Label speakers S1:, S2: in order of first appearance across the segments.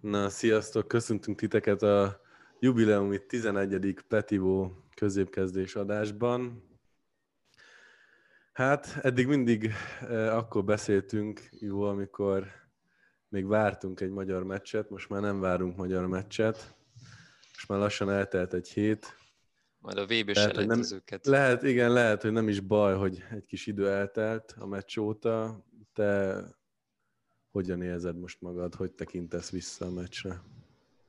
S1: Na, sziasztok! Köszöntünk titeket a jubileumi 11. Petivó középkezdés adásban. Hát, eddig mindig eh, akkor beszéltünk, jó, amikor még vártunk egy magyar meccset, most már nem várunk magyar meccset. Most már lassan eltelt egy hét.
S2: Majd a vb selejtezőket.
S1: lehet, igen, lehet, hogy nem is baj, hogy egy kis idő eltelt a meccs óta. Te hogyan érzed most magad, hogy tekintesz vissza a meccsre?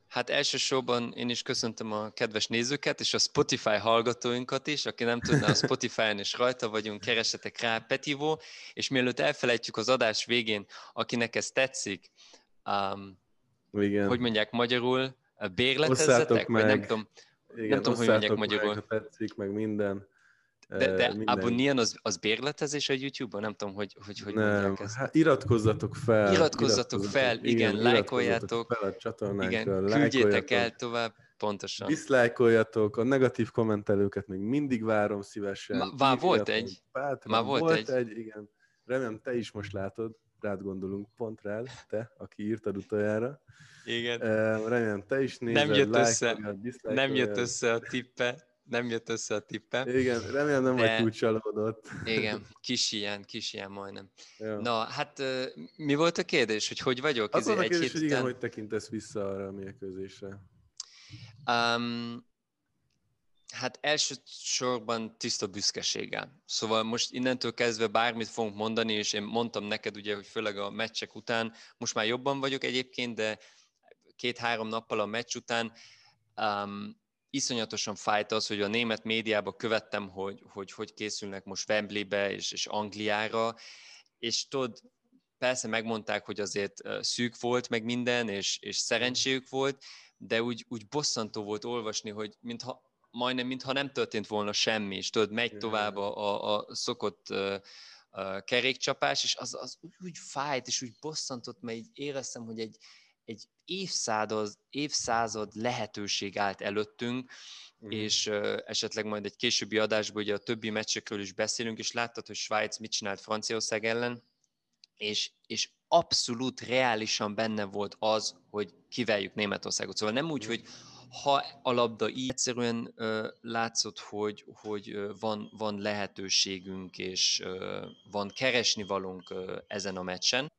S2: Hát elsősorban én is köszöntöm a kedves nézőket, és a Spotify hallgatóinkat is, aki nem tudná, a Spotify-on is rajta vagyunk, keresetek rá Petivó, és mielőtt elfelejtjük az adás végén, akinek ez tetszik, um,
S1: Igen.
S2: hogy mondják magyarul, bérletezzetek, vagy
S1: meg.
S2: nem tudom,
S1: Igen,
S2: nem tudom, hogy mondják magyarul.
S1: Meg, ha tetszik, meg minden.
S2: De, de
S1: minden.
S2: abonnieren az, az bérletezés a YouTube-on? Nem tudom, hogy hogy, hogy
S1: nem, hát iratkozzatok fel.
S2: Iratkozzatok fel, igen,
S1: iratkozzatok
S2: lájkoljátok.
S1: fel a csatornánkra,
S2: Igen, küldjétek el tovább, pontosan.
S1: Diszlájkoljatok, a negatív kommentelőket még mindig várom szívesen.
S2: Már volt egy.
S1: bátran.
S2: Már volt
S1: volt
S2: egy.
S1: egy. igen. Remélem te is most látod, rád gondolunk, pont rád, te, aki írtad utoljára.
S2: Igen.
S1: Remélem te is nézed,
S2: Nem jött össze. Nem jött össze a tippe. Nem jött össze a tippe.
S1: Igen, remélem nem
S2: De-
S1: vagy túl csalódott.
S2: Igen, kis ilyen, kis ilyen majdnem.
S1: Ja.
S2: Na, hát mi volt a kérdés, hogy hogy vagyok?
S1: Az
S2: Izé,
S1: volt a kérdés, hogy igen,
S2: után?
S1: hogy tekintesz vissza arra a mérkőzésre.
S2: Um, hát elsősorban tiszta büszkeséggel. Szóval most innentől kezdve bármit fogunk mondani, és én mondtam neked ugye, hogy főleg a meccsek után, most már jobban vagyok egyébként, de két-három nappal a meccs után um, iszonyatosan fájt az, hogy a német médiába követtem, hogy hogy, hogy készülnek most Wembleybe és, és Angliára, és tudod, persze megmondták, hogy azért szűk volt meg minden, és, és szerencséjük volt, de úgy, úgy bosszantó volt olvasni, hogy mintha majdnem, mintha nem történt volna semmi, és tudod, megy tovább a, a, a szokott uh, uh, kerékcsapás, és az, az úgy, úgy fájt, és úgy bosszantott, mert így éreztem, hogy egy, egy évszázad, évszázad lehetőség állt előttünk,
S1: Mhm.
S2: és uh, esetleg majd egy későbbi adásban ugye a többi meccsekről is beszélünk, és láttad, hogy Svájc mit csinált Franciaország ellen, és, és abszolút reálisan benne volt az, hogy kiveljük Németországot. Szóval nem úgy, hogy ha a labda így egyszerűen ö, látszott, hogy, hogy ö, van, van lehetőségünk, és ö, van keresni valunk ö, ezen a meccsen.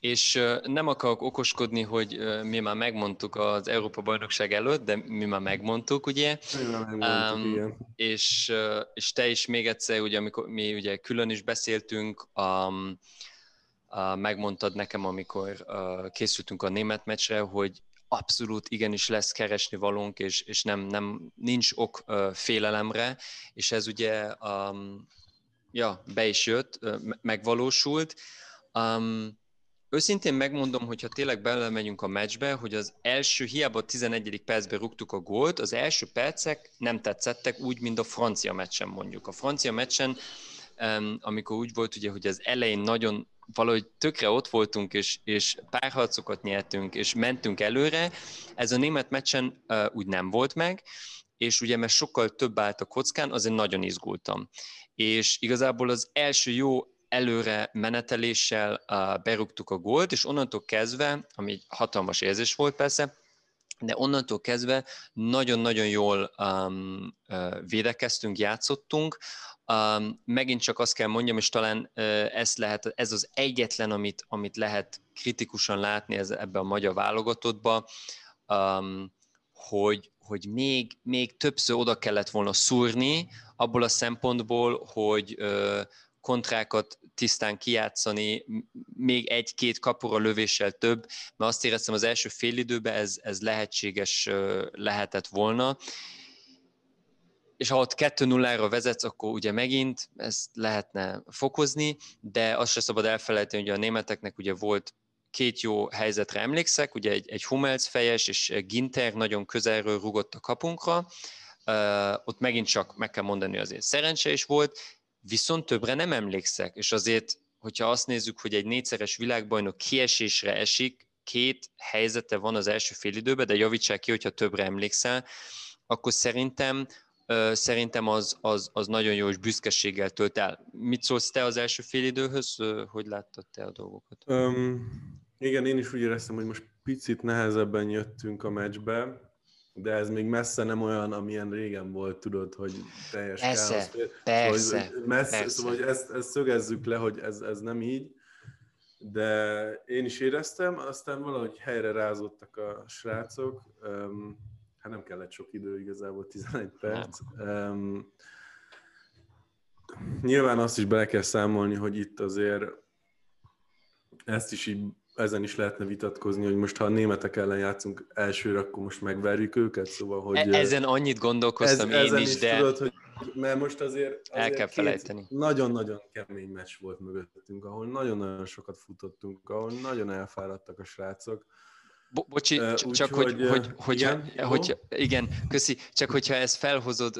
S2: És nem akarok okoskodni, hogy mi már megmondtuk az Európa-bajnokság előtt, de mi már megmondtuk, ugye?
S1: Megmondtuk,
S2: Um,
S1: igen.
S2: és, és te is még egyszer, ugye, amikor mi ugye külön is beszéltünk, um, uh, megmondtad nekem, amikor uh, készültünk a német meccsre, hogy abszolút igenis lesz keresni valónk, és, és nem, nem, nincs ok uh, félelemre, és ez ugye um, ja, be is jött, me- megvalósult. Um, Őszintén megmondom, hogy ha tényleg belemegyünk a meccsbe, hogy az első, hiába a 11. percben rúgtuk a gólt, az első percek nem tetszettek úgy, mint a francia meccsen mondjuk. A francia meccsen, amikor úgy volt ugye, hogy az elején nagyon valahogy tökre ott voltunk, és, és párharcokat nyertünk, és mentünk előre, ez a német meccsen úgy nem volt meg, és ugye mert sokkal több állt a kockán, azért nagyon izgultam. És igazából az első jó előre meneteléssel berúgtuk a gólt, és onnantól kezdve, ami egy hatalmas érzés volt persze, de onnantól kezdve nagyon-nagyon jól um, védekeztünk, játszottunk. Um, megint csak azt kell mondjam, és talán uh, ez, lehet, ez az egyetlen, amit, amit lehet kritikusan látni ez, ebbe a magyar válogatottba, um, hogy, hogy még, még többször oda kellett volna szúrni, abból a szempontból, hogy uh, kontrákat tisztán kijátszani, még egy-két kapura lövéssel több, mert azt éreztem az első fél időben ez, ez lehetséges lehetett volna. És ha ott 2-0-ra vezetsz, akkor ugye megint ezt lehetne fokozni, de azt se szabad elfelejteni, hogy a németeknek ugye volt két jó helyzetre emlékszek, ugye egy, egy Hummels fejes és Ginter nagyon közelről rugott a kapunkra, Uh, ott megint csak meg kell mondani, azért szerencse is volt, viszont többre nem emlékszek, és azért, hogyha azt nézzük, hogy egy négyszeres világbajnok kiesésre esik, két helyzete van az első félidőben, de javítsák ki, hogyha többre emlékszel, akkor szerintem szerintem az, az, az nagyon jó és büszkeséggel tölt el. Mit szólsz te az első félidőhöz? Uh, hogy láttad te a dolgokat?
S1: Um, igen, én is úgy éreztem, hogy most picit nehezebben jöttünk a meccsbe, de ez még messze nem olyan, amilyen régen volt, tudod, hogy teljes
S2: Persze,
S1: káosz.
S2: persze,
S1: Szóval, messze,
S2: persze.
S1: szóval hogy ezt, ezt szögezzük le, hogy ez, ez nem így, de én is éreztem, aztán valahogy helyre rázottak a srácok, um, hát nem kellett sok idő, igazából 11 perc. Um, nyilván azt is bele kell számolni, hogy itt azért ezt is így ezen is lehetne vitatkozni, hogy most ha a németek ellen játszunk elsőre, akkor most megverjük őket, szóval, hogy...
S2: E- ezen annyit gondolkoztam
S1: ez,
S2: én
S1: ezen
S2: is, de
S1: Tudod, hogy, mert most azért,
S2: El
S1: azért
S2: kell
S1: két
S2: felejteni.
S1: Nagyon-nagyon kemény meccs volt mögöttünk, ahol nagyon-nagyon sokat futottunk, ahol nagyon elfáradtak a srácok.
S2: Bo- bocsi,
S1: Ö,
S2: c-
S1: úgy,
S2: csak hogy,
S1: hogy,
S2: hogy,
S1: igen, jó.
S2: hogy, igen, köszi, csak hogyha ezt felhozod,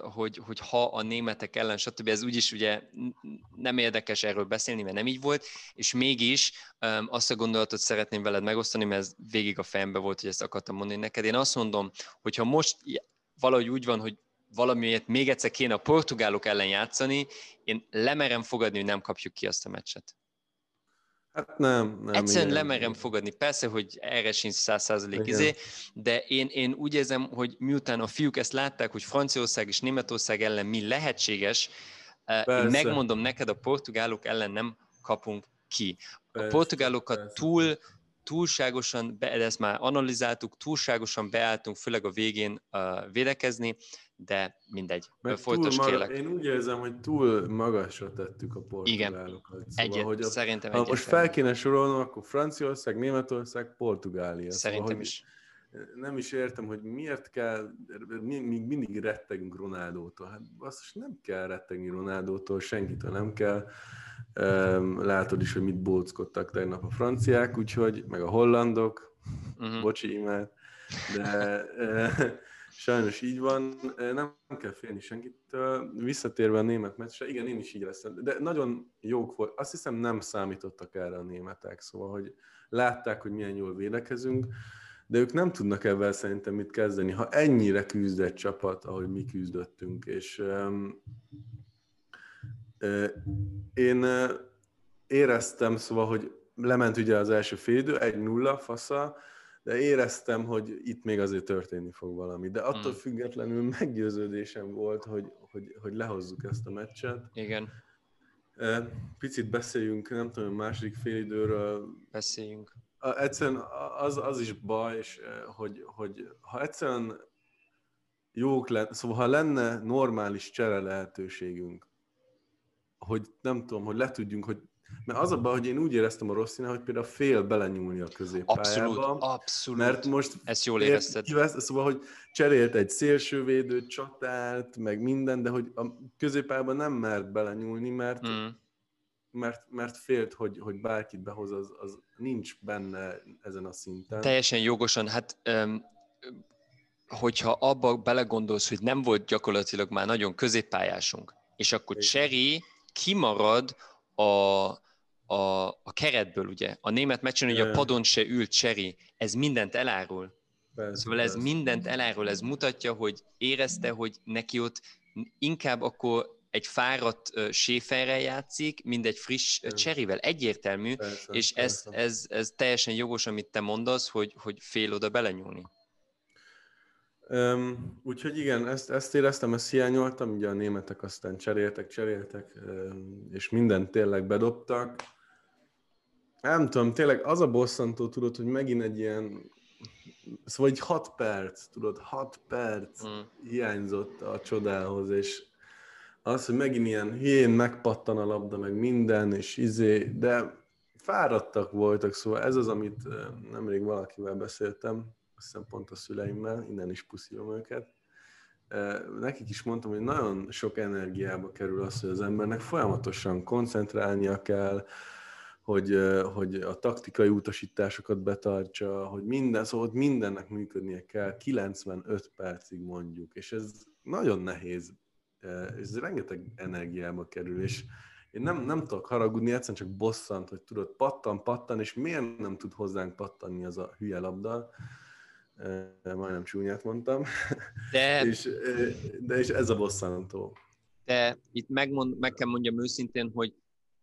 S2: hogy, hogy ha a németek ellen, stb. ez úgyis ugye nem érdekes erről beszélni, mert nem így volt, és mégis azt a gondolatot szeretném veled megosztani, mert ez végig a fejembe volt, hogy ezt akartam mondani neked. Én azt mondom, hogyha most valahogy úgy van, hogy valamiért még egyszer kéne a portugálok ellen játszani, én lemerem fogadni, hogy nem kapjuk ki azt a meccset.
S1: Hát nem, nem.
S2: Egyszerűen
S1: igen.
S2: lemerem fogadni. Persze, hogy erre sincs száz százalék izé, de én, én úgy érzem, hogy miután a fiúk ezt látták, hogy Franciaország és Németország ellen mi lehetséges, eh, én
S1: Persze.
S2: megmondom neked, a portugálok ellen nem kapunk ki. A
S1: Persze,
S2: portugálokat
S1: persze.
S2: túl, túlságosan, be, ezt már analizáltuk, túlságosan beálltunk, főleg a végén uh, védekezni, de mindegy.
S1: Mert
S2: Folytos
S1: túl
S2: kérlek.
S1: maga, én úgy érzem, hogy túl magasra tettük a portugálokat. Szóval,
S2: Egyet,
S1: hogy a,
S2: szerintem
S1: ha most fel kéne sorolnom, akkor Franciaország, Németország, Portugália.
S2: Szerintem
S1: szóval,
S2: is.
S1: Nem is értem, hogy miért kell, mi, mi mindig rettegünk Ronaldótól. Hát basszus, nem kell rettegni Ronaldótól, senkitől nem kell. Látod is, hogy mit bóckodtak tegnap a franciák, úgyhogy, meg a hollandok,
S2: Uh-huh.
S1: bocsi imád, de e, sajnos így van, nem kell félni senkitől. Visszatérve a német meccsre, igen, én is így leszem, de nagyon jók volt. Azt hiszem nem számítottak erre a németek, szóval, hogy látták, hogy milyen jól védekezünk, de ők nem tudnak ebben szerintem mit kezdeni, ha ennyire küzd egy csapat, ahogy mi küzdöttünk, és um, én éreztem, szóval, hogy lement ugye az első félidő, egy nulla fasza, de éreztem, hogy itt még azért történni fog valami. De attól
S2: Mm.
S1: függetlenül meggyőződésem volt, hogy, hogy, hogy lehozzuk ezt a meccset.
S2: Igen,
S1: Picit beszéljünk, nem tudom, második félidőről.
S2: beszéljünk.
S1: Egyszerűen az, az is baj, és, hogy, hogy ha egyszerűen jók lenne, szóval ha lenne normális csere lehetőségünk, hogy nem tudom, hogy le tudjunk, hogy mert az a baj, hogy én úgy éreztem a Rosszina, hogy például fél belenyúlni a középpályába.
S2: Abszolút, abszolút.
S1: Mert most
S2: Ezt jól érezted.
S1: kivesz- szóval, hogy cserélt egy szélsővédőt, csatált, meg minden, de hogy a középpályában nem mert belenyúlni, mert,
S2: Mm.
S1: mert, mert félt, hogy, hogy bárkit behoz, az, az nincs benne ezen a szinten.
S2: Teljesen jogosan, hát öm, hogyha abba belegondolsz, hogy nem volt gyakorlatilag már nagyon középpályásunk, és akkor. Cseri kimarad a, a, a keretből, ugye. A német meccsen ugye a padon se ült Cseri, ez mindent elárul.
S1: Persze,
S2: Szóval ez
S1: persze.
S2: mindent elárul, ez mutatja, hogy érezte, hogy neki ott inkább akkor egy fáradt uh, séferrel játszik, mint egy friss uh, cserivel. Egyértelmű,
S1: Persze,
S2: és ez,
S1: persze.
S2: ez, ez teljesen jogos, amit te mondasz, hogy, hogy fél oda belenyúlni.
S1: Um, úgyhogy igen, ezt, ezt éreztem, ezt hiányoltam, ugye a németek aztán cseréltek, cseréltek, um, és mindent tényleg bedobtak. Nem tudom, tényleg az a bosszantó, tudod, hogy megint egy ilyen, szóval egy hat perc, tudod, hat perc
S2: Mm.
S1: hiányzott a csodához, és az, hogy megint ilyen hülyén megpattan a labda, meg minden, és izé, de fáradtak voltak, szóval ez az, amit nemrég valakivel beszéltem, azt hiszem pont a szüleimmel, innen is puszilom őket. Nekik is mondtam, hogy nagyon sok energiába kerül az, hogy az embernek folyamatosan koncentrálnia kell, hogy, hogy a taktikai utasításokat betartsa, hogy minden, szóval hogy mindennek működnie kell, 95 percig mondjuk, és ez nagyon nehéz, ez rengeteg energiába kerül, és én nem, nem tudok haragudni, egyszerűen csak bosszant, hogy tudod, pattan, pattan, és miért nem tud hozzánk pattanni az a hülye labda, majdnem csúnyát mondtam,
S2: De,
S1: és, de és ez a bosszantó.
S2: de itt megmond, meg kell mondjam őszintén, hogy,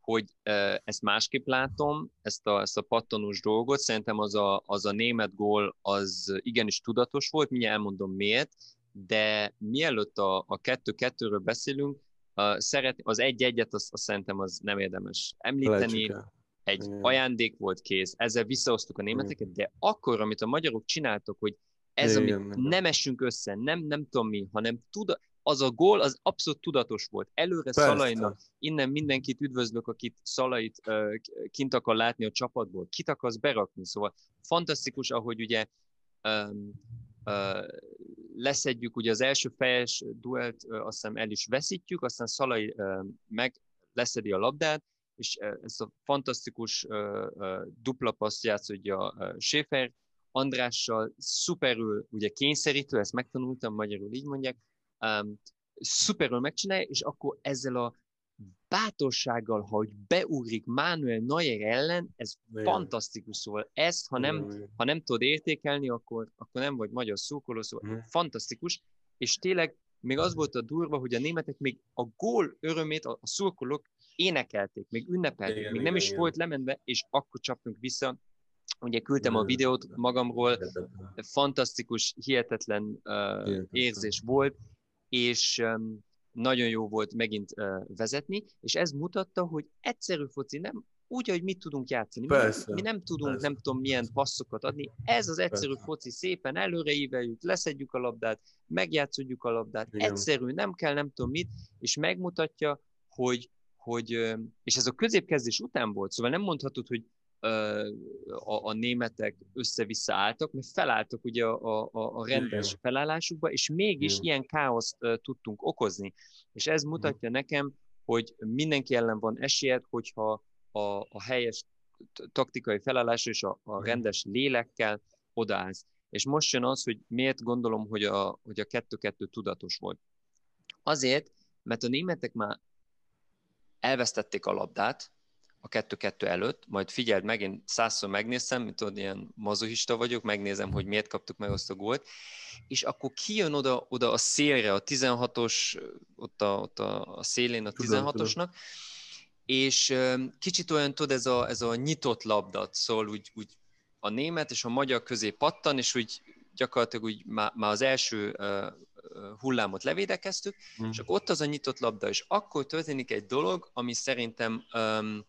S2: hogy ezt másképp látom, ezt a, ezt a pattanós dolgot. Szerintem az a, az a német gól az igenis tudatos volt, mindjárt elmondom miért, de mielőtt a, a kettő-kettőről beszélünk, a, szeret, az egy-egyet azt, azt szerintem az nem érdemes említeni. Egy Igen. ajándék volt kész, ezzel visszahoztuk a németeket, de akkor, amit a magyarok csináltak, hogy ez, Igen, amit nem esünk össze, nem, nem tudom mi, hanem tud, az a gól, az abszolút tudatos volt. Előre Persze. Szalainak, innen mindenkit üdvözlök, akit Szalait uh, kint akar látni a csapatból, kit akarsz berakni, szóval fantasztikus, ahogy ugye um, uh, leszedjük, ugye az első fejes duelt uh, azt hiszem el is veszítjük, aztán Szalai uh, meg leszedi a labdát, és ez a fantasztikus dupla paszt játszódja Schäfer, Andrással szuperül, ugye kényszerítő, ezt megtanultam, magyarul így mondják, um, szuperül megcsinálja, és akkor ezzel a bátorsággal, hogy beugrik Manuel Neuer ellen, ez Igen. fantasztikus, szóval ezt, ha nem, Igen. ha nem tudod értékelni, akkor, akkor nem vagy magyar szurkoló, szóval Igen. fantasztikus, és tényleg még az volt a durva, hogy a németek még a gól örömét a, a szurkolók énekelték, még ünnepelték, igen, még igen, nem is igen. volt lemenve, és akkor csaptunk vissza. Ugye küldtem a videót magamról, fantasztikus, hihetetlen uh, érzés volt, és nagyon jó volt megint vezetni, és ez mutatta, hogy egyszerű foci nem úgy, hogy mit tudunk játszani. Persze, mi, mi nem tudunk, persze. nem tudom, milyen passzokat adni. Ez az egyszerű persze. foci, szépen előreíveljük, leszedjük a labdát, megjátszodjuk a labdát, Igen. egyszerű, nem kell, nem tudom mit, és megmutatja, hogy, hogy és ez a középkezdés után volt, szóval nem mondhatod, hogy a, a németek össze-vissza álltak, mert felálltak ugye a, a, a rendes Igen. felállásukba, és mégis Igen. ilyen káoszt tudtunk okozni. És ez mutatja Igen. nekem, hogy mindenki ellen van esélyed, hogyha a, a helyes taktikai felállás és a, a rendes lélekkel odaállsz. És most jön az, hogy miért gondolom, hogy a, hogy a kettő-kettő tudatos volt. Azért, mert a németek már elvesztették a labdát, a kettő-kettő előtt, majd figyeld meg, én százszor megnézem, mint tudod, ilyen mazohista vagyok, megnézem, hogy miért kaptuk meg azt a gólt, és akkor kijön oda, oda a szélre, a 16-os, ott a, ott a, a szélén a 16-osnak, és kicsit olyan, tudod, ez a, ez a nyitott labdat, szóval úgy, úgy a német és a magyar közé pattan, és úgy gyakorlatilag úgy már, már az első hullámot levédekeztük, mm. és akkor ott az a nyitott labda, és akkor történik egy dolog, ami szerintem um,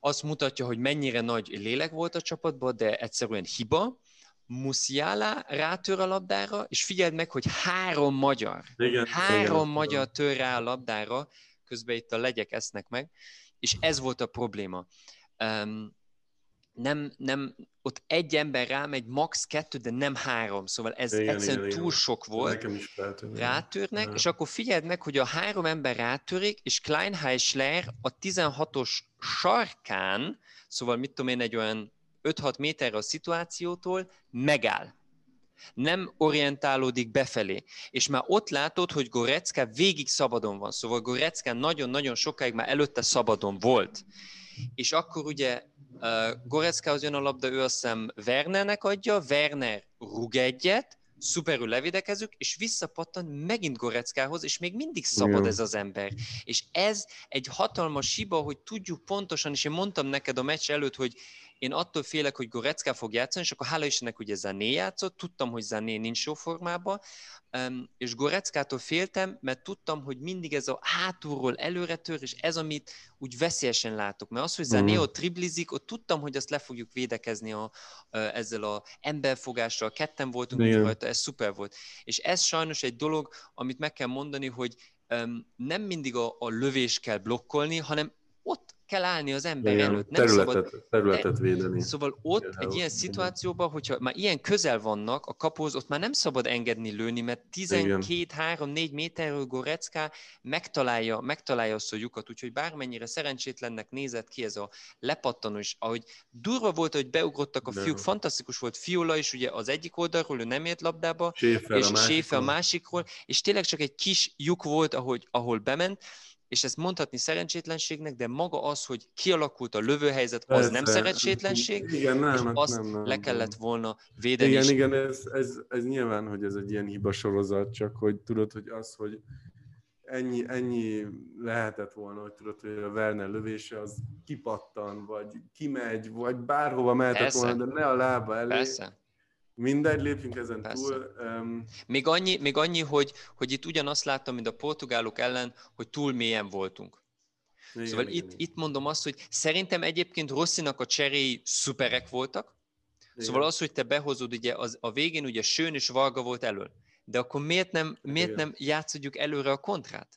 S2: azt mutatja, hogy mennyire nagy lélek volt a csapatban, de egyszerűen hiba. Musiala rátör a labdára, és figyeld meg, hogy három magyar, igen, három igen, magyar tör rá a labdára, közben itt a legyek esznek meg, és ez volt a probléma. Um, nem, nem, ott egy ember rámegy, max. kettő, de nem három, szóval ez igen, egyszerűen igen, túl igen. sok volt. Nekem is feltűnik. Rátörnek, ja. és akkor figyeld meg, hogy a három ember rátörik, és Kleinheisler a 16-os sarkán, szóval mit tudom én, egy olyan 5-6 méterre a szituációtól megáll. Nem orientálódik befelé. És már ott látod, hogy Gorecka végig szabadon van. Szóval Gorecka nagyon-nagyon sokáig már előtte szabadon volt. És akkor ugye uh, Goreckához jön a labda, ő azt hiszem Wernernek adja, Werner rúg egyet, szuperül levidekezünk, és visszapattan megint Goreckához, és még mindig szabad Jó. ez az ember. És ez egy hatalmas hiba, hogy tudjuk pontosan, és én mondtam neked a meccs előtt, hogy én attól félek, hogy Gorecká fog játszani, és akkor hála Istennek ugye Zané játszott, tudtam, hogy Zané nincs jó formában, és Goreckától féltem, mert tudtam, hogy mindig ez a hátulról előre tör, és ez, amit úgy veszélyesen látok. Mert az, hogy Zané ott triblizik, ott tudtam, hogy azt le fogjuk védekezni a, ezzel a emberfogással, ketten voltunk Igen. rajta, ez szuper volt. És ez sajnos egy dolog, amit meg kell mondani, hogy nem mindig a, a lövés kell blokkolni, hanem ott kell állni az ember Igen, előtt.
S1: Nem területet, szabad, területet védeni.
S2: Szóval ott Igen, egy ilyen szituációban, hogyha már ilyen közel vannak a kapóz, ott már nem szabad engedni lőni, mert 12-3-4 méterről Gorecka megtalálja, megtalálja azt a lyukat, úgyhogy bármennyire szerencsétlennek nézett ki ez a lepattanó, és ahogy durva volt, hogy beugrottak a De. fiúk, fantasztikus volt Fiola is, ugye az egyik oldalról, ő nem ért labdába, Schäfer és a Schäfer a másikról, és tényleg csak egy kis lyuk volt, ahogy, ahol bement, és ezt mondhatni szerencsétlenségnek, de maga az, hogy kialakult a lövőhelyzet, az nem szerencsétlenség, igen, nem, és hát azt nem, nem, le kellett volna védeni.
S1: Igen, igen, ez, ez, ez nyilván, hogy ez egy ilyen hiba sorozat, csak hogy tudod, hogy az, hogy ennyi, ennyi lehetett volna, hogy tudod, hogy a Werner lövése az kipattan, vagy kimegy, vagy bárhova mehetett Persze. volna, de ne a lába elé.
S2: Persze.
S1: Mindegy, lépjünk ezen Persze. túl. Um,
S2: még annyi, még annyi hogy, hogy itt ugyanazt láttam, mint a portugálok ellen, hogy túl mélyen voltunk. Igen, szóval igen, itt, igen. itt mondom azt, hogy szerintem egyébként Rosszinak a cseréi szuperek voltak, igen. szóval az, hogy te behozod, ugye az, a végén ugye Sőn és Varga volt elől, de akkor miért nem, miért nem játszodjuk előre a kontrát?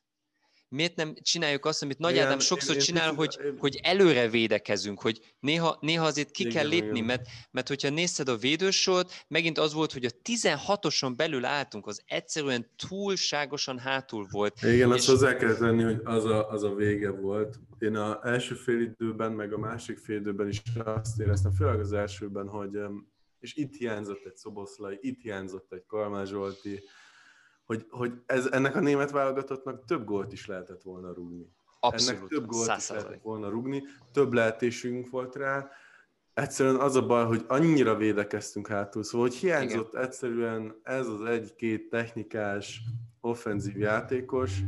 S2: Miért nem csináljuk azt, amit Nagy Ádám sokszor én, én csinál, én, hogy, én... hogy előre védekezünk, hogy néha, néha azért ki igen, kell lépni, igen. mert, mert hogyha nézted a védősort, megint az volt, hogy a 16-oson belül álltunk, az egyszerűen túlságosan hátul volt.
S1: Igen, és... azt hozzá kell tenni, hogy az a, az a vége volt. Én az első fél időben, meg a másik fél időben is azt éreztem, főleg az elsőben, hogy és itt hiányzott egy Szoboszlai, itt hiányzott egy Kalmár Zsolti, hogy, hogy ez, ennek a német válogatottnak több gólt is lehetett volna rúgni.
S2: Abszolút,
S1: ennek több gólt is lehetett volna rúgni, több lehetésünk volt rá. Egyszerűen az a baj, hogy annyira védekeztünk hátul, szóval hogy hiányzott Igen. egyszerűen ez az egy-két technikás, offenzív játékos,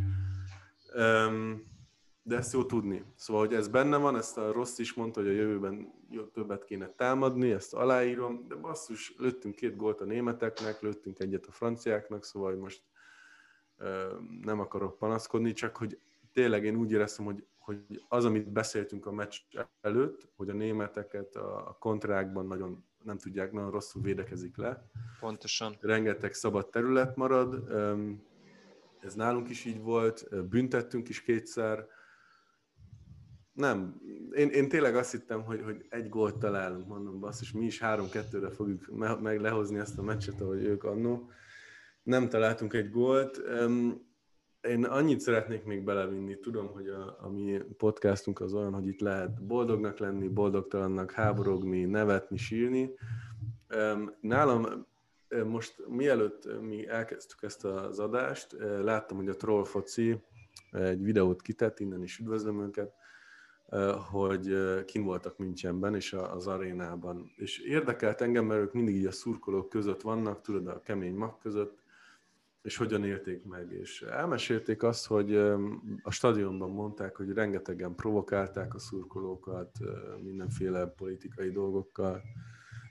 S1: de ezt jó tudni. Szóval, hogy ez benne van, ezt a rossz is mondta, hogy a jövőben többet kéne támadni, ezt aláírom, de basszus, lőttünk két gólt a németeknek, lőttünk egyet a franciáknak, szóval hogy most nem akarok panaszkodni, csak hogy tényleg én úgy éreztem, hogy, hogy az, amit beszéltünk a meccs előtt, hogy a németeket a kontrákban nagyon nem tudják, nagyon rosszul védekezik le.
S2: Pontosan.
S1: Rengeteg szabad terület marad, ez nálunk is így volt, büntettünk is kétszer, nem, én, én tényleg azt hittem, hogy, hogy egy gólt találunk, mondom, basz, és mi is három-kettőre fogjuk me- meg lehozni ezt a meccset, ahogy ők annó. Nem találtunk egy gólt. Én annyit szeretnék még belevinni, tudom, hogy a, a mi podcastunk az olyan, hogy itt lehet boldognak lenni, boldogtalannak, háborogni, nevetni, sírni. Nálam most mielőtt mi elkezdtük ezt az adást, láttam, hogy a Troll Foci egy videót kitett, innen is üdvözlöm őket, hogy kim voltak Münchenben és az arénában. És érdekelt engem, mert ők mindig így a szurkolók között vannak, tudod, a kemény mag között, és hogyan élték meg. És elmesélték azt, hogy a stadionban mondták, hogy rengetegen provokálták a szurkolókat mindenféle politikai dolgokkal,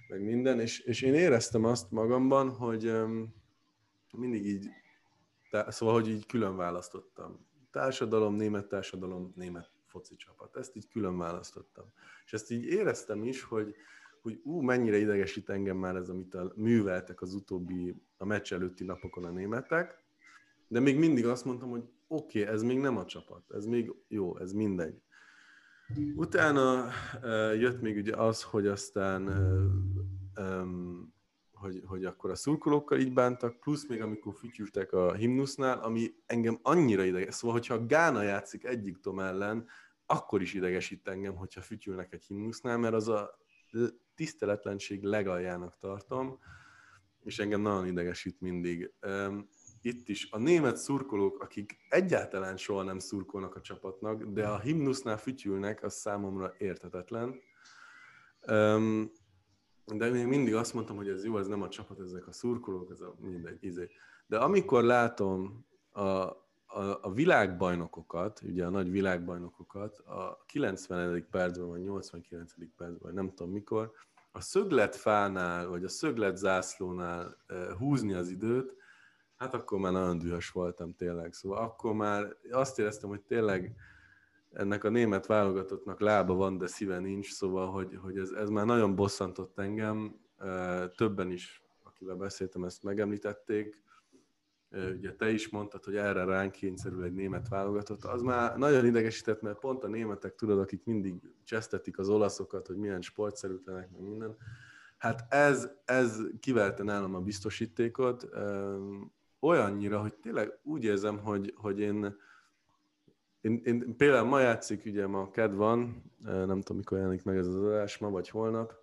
S1: meg minden, és, és én éreztem azt magamban, hogy mindig így, szóval, hogy így külön választottam. Társadalom, német társadalom, német foci csapat. Ezt így külön választottam. És ezt így éreztem is, hogy, hogy ú, mennyire idegesít engem már ez, amit a, műveltek az utóbbi, a meccs előtti napokon a németek, de még mindig azt mondtam, hogy oké, okay, ez még nem a csapat, ez még jó, ez mindegy. Utána uh, jött még ugye az, hogy aztán uh, um, hogy, hogy akkor a szurkolókkal így bántak, plusz még amikor fütyültek a himnusznál, ami engem annyira ideges. Szóval, hogyha a Gána játszik Egyiptom ellen, akkor is idegesít engem, hogyha fütyülnek egy himnusznál, mert az a tiszteletlenség legaljának tartom, és engem nagyon idegesít mindig. Itt is a német szurkolók, akik egyáltalán soha nem szurkolnak a csapatnak, de a himnusznál fütyülnek, az számomra értetetlen de még mindig azt mondtam, hogy ez jó, ez nem a csapat, ezek a szurkolók, ez a mindegy, izé. De amikor látom a, a, a világbajnokokat, ugye a nagy világbajnokokat, a 90. percben, vagy 89. percben, nem tudom mikor, a szögletfánál, vagy a szöglet zászlónál húzni az időt, hát akkor már nagyon dühös voltam tényleg. Szóval akkor már azt éreztem, hogy tényleg ennek a német válogatottnak lába van, de szíve nincs, szóval, hogy, hogy ez, ez már nagyon bosszantott engem, többen is, akivel beszéltem, ezt megemlítették, ugye te is mondtad, hogy erre ránk kényszerül egy német válogatott, az már nagyon idegesített, mert pont a németek, tudod, akik mindig csesztetik az olaszokat, hogy milyen sportszerűtlenek, meg minden, hát ez, ez kivelte nálam a biztosítékot, olyannyira, hogy tényleg úgy érzem, hogy, hogy én én, én például ma játszik, ugye ma KED van, nem tudom mikor jelenik meg ez az adás, ma vagy holnap.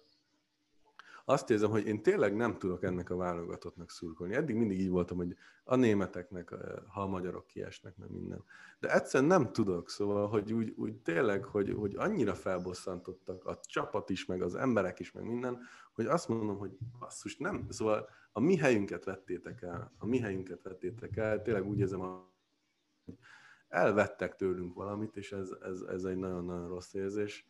S1: Azt érzem, hogy én tényleg nem tudok ennek a válogatottnak szurkolni. Eddig mindig így voltam, hogy a németeknek, ha a magyarok kiesnek, meg minden. De egyszerűen nem tudok, szóval, hogy úgy, úgy tényleg, hogy, hogy annyira felbosszantottak a csapat is, meg az emberek is, meg minden, hogy azt mondom, hogy basszus, nem, szóval a mi helyünket vettétek el, a mi helyünket vettétek el, tényleg úgy érzem, a elvettek tőlünk valamit, és ez, ez, ez egy nagyon-nagyon rossz érzés.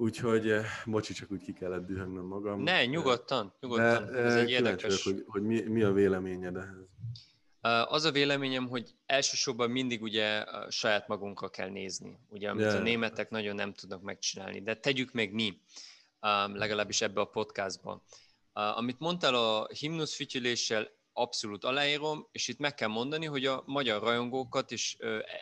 S1: Úgyhogy, eh, bocsi, csak úgy ki kellett dühögnöm magam.
S2: Ne, nyugodtan, nyugodtan. De, ez egy érdekes...
S1: Vagyok, hogy, hogy mi, mi a véleményed ehhez?
S2: Az a véleményem, hogy elsősorban mindig ugye saját magunkra kell nézni, ugye, amit yeah. a németek nagyon nem tudnak megcsinálni, de tegyük meg mi, legalábbis ebbe a podcastban. Amit mondtál a himnuszfütyüléssel, abszolút aláírom, és itt meg kell mondani, hogy a magyar rajongókat is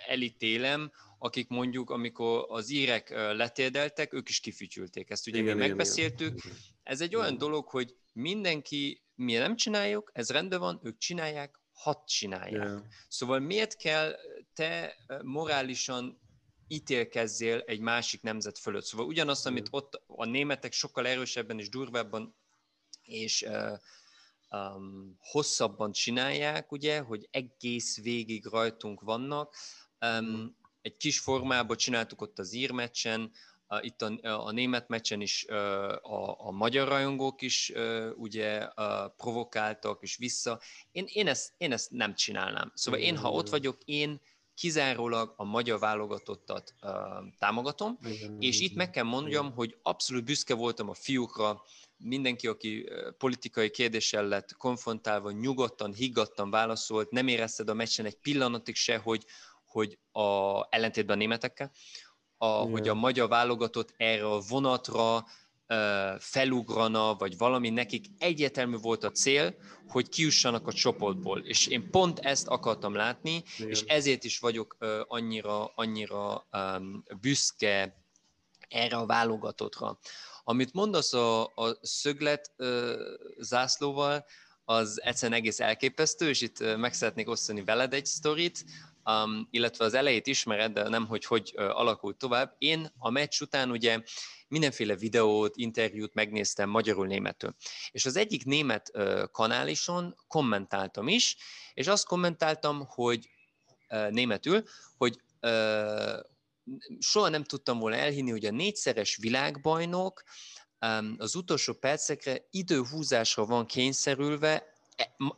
S2: elítélem, akik mondjuk, amikor az írek letérdeltek, ők is kifütyülték. Ezt ugye igen, mi megbeszéltük. Igen. Ez egy olyan dolog, hogy mindenki, mi nem csináljuk, ez rendben van, ők csinálják, hat csinálják. Yeah. Szóval miért kell te morálisan ítélkezzél egy másik nemzet fölött? Szóval ugyanazt, amit ott a németek sokkal erősebben és durvábban és uh, um, hosszabban csinálják, ugye, hogy egész végig rajtunk vannak. Um, egy kis formában csináltuk ott az írmeccsen, a, itt a, a német meccsen is a, a magyar rajongók is ugye provokáltak és vissza. Én, én, ezt, én ezt nem csinálnám. Szóval én, ha ott vagyok, én kizárólag a magyar válogatottat uh, támogatom, igen, és igen, itt meg kell mondjam, igen. hogy abszolút büszke voltam a fiúkra, mindenki, aki politikai kérdéssel lett konfrontálva, nyugodtan, higgadtan válaszolt, nem érezted a meccsen egy pillanatig se, hogy, hogy a, ellentétben a németekkel, a, hogy a magyar válogatott erre a vonatra uh, felugrana, vagy valami nekik egyetemű volt a cél, hogy kiussanak a csoportból. És én pont ezt akartam látni, Igen. és ezért is vagyok uh, annyira, annyira um, büszke erre a válogatottra. Amit mondasz a, a szöglet uh, zászlóval, az egyszerűen egész elképesztő, és itt meg szeretnék osztani veled egy sztorit, um, illetve az elejét ismered, de nem, hogy hogy alakult tovább. Én a meccs után ugye mindenféle videót, interjút megnéztem magyarul-németül. És az egyik német kanálison kommentáltam is, és azt kommentáltam, hogy németül, hogy soha nem tudtam volna elhinni, hogy a négyszeres világbajnok az utolsó percekre időhúzásra van kényszerülve,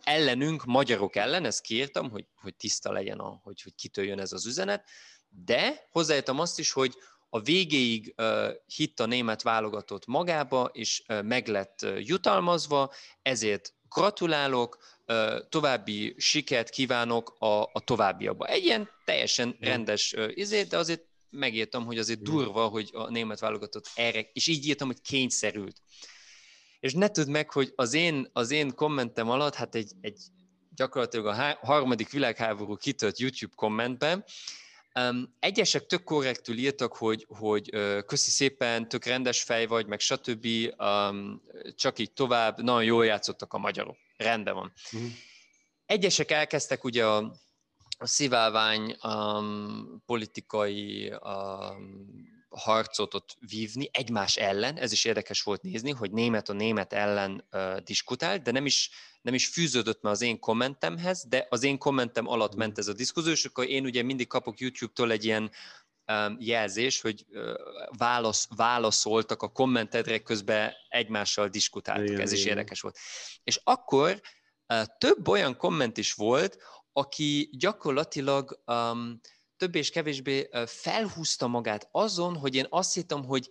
S2: ellenünk, magyarok ellen, ezt kiírtam, hogy, hogy tiszta legyen, a, hogy, hogy kitől jön ez az üzenet, de hozzájöttem azt is, hogy a végéig uh, hitt a német válogatott magába, és uh, meg lett uh, jutalmazva, ezért gratulálok, további sikert kívánok a, a továbbiakba. Egy ilyen teljesen rendes izé, de azért megírtam, hogy azért durva, hogy a német válogatott erre, és így írtam, hogy kényszerült és ne tudd meg, hogy az én, az én kommentem alatt, hát egy, egy gyakorlatilag a há- harmadik világháború kitört YouTube kommentben, Um, egyesek tök korrektül írtak, hogy, hogy uh, köszi szépen, tök rendes fej vagy, meg stb. Um, csak így tovább, nagyon jól játszottak a magyarok. Rendben van. Uh-huh. Egyesek elkezdtek ugye a, a sziválvány um, politikai um, harcot ott vívni egymás ellen, ez is érdekes volt nézni, hogy német a német ellen uh, diskutált, de nem is, nem is fűződött már az én kommentemhez, de az én kommentem alatt ment mm. ez a diszkúzió, és akkor én ugye mindig kapok YouTube-tól egy ilyen um, jelzés, hogy uh, válasz, válaszoltak a kommentedre, közben egymással diskutáltak, igen, ez igen. is érdekes volt. És akkor uh, több olyan komment is volt, aki gyakorlatilag um, többé és kevésbé felhúzta magát azon, hogy én azt hittem, hogy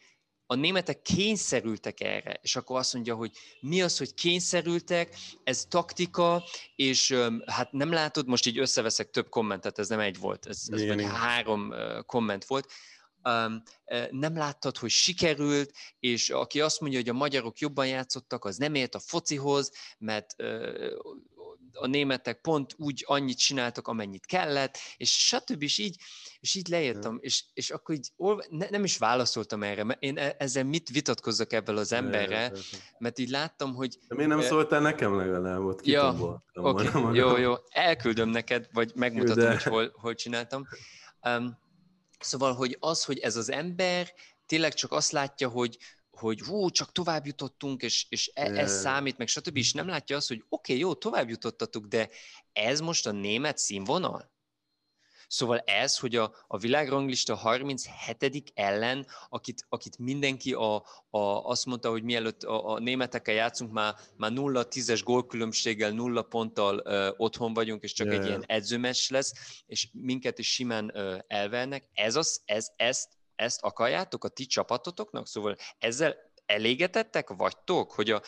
S2: a németek kényszerültek erre, és akkor azt mondja, hogy mi az, hogy kényszerültek, ez taktika, és hát nem látod, most így összeveszek több kommentet, ez nem egy volt, ez, ez vagy három komment volt, nem láttad, hogy sikerült, és aki azt mondja, hogy a magyarok jobban játszottak, az nem ért a focihoz, mert a németek pont úgy annyit csináltak, amennyit kellett, és stb. És így, és így leírtam, és, és akkor így ne, nem is válaszoltam erre, mert én e, ezzel mit vitatkozzak ebből az emberrel, mert így láttam, hogy...
S1: De miért nem szóltál nekem legalább ott?
S2: Ja, okay, jó, jó, elküldöm neked, vagy megmutatom, De. hogy hol, hol csináltam. Um, szóval, hogy az, hogy ez az ember tényleg csak azt látja, hogy, hogy hú, csak tovább jutottunk, és, és e, ez számít, meg stb. És nem látja azt, hogy oké, okay, jó, tovább jutottatuk, de ez most a német színvonal? Szóval ez, hogy a, a világranglista 37. ellen, akit, akit mindenki a, a, azt mondta, hogy mielőtt a, a németekkel játszunk, már, már 0-10-es gólkülönbséggel, nulla ponttal ö, otthon vagyunk, és csak yeah. egy ilyen edzőmes lesz, és minket is simán ö, elvernek. Ez az, ez, ezt, ezt akarjátok a ti csapatotoknak? Szóval ezzel elégetettek vagytok, hogy a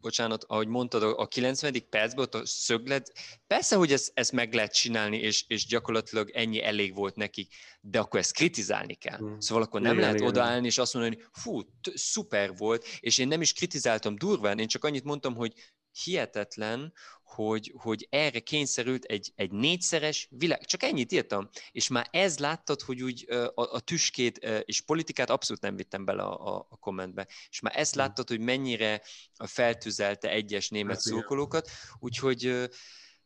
S2: bocsánat, ahogy mondtad, a 90. percben ott a szöglet, persze, hogy ezt, ezt meg lehet csinálni, és, és gyakorlatilag ennyi elég volt nekik, de akkor ezt kritizálni kell. Hmm. Szóval akkor nem igen, lehet igen. odaállni és azt mondani, fú, szuper volt, és én nem is kritizáltam durván, én csak annyit mondtam, hogy hihetetlen, hogy, hogy erre kényszerült egy, egy négyszeres világ, csak ennyit írtam, és már ez láttad, hogy úgy a, a tüskét és politikát abszolút nem vittem bele a, a, a kommentbe, és már ezt láttad, hogy mennyire feltüzelte egyes német hát, szurkolókat, úgyhogy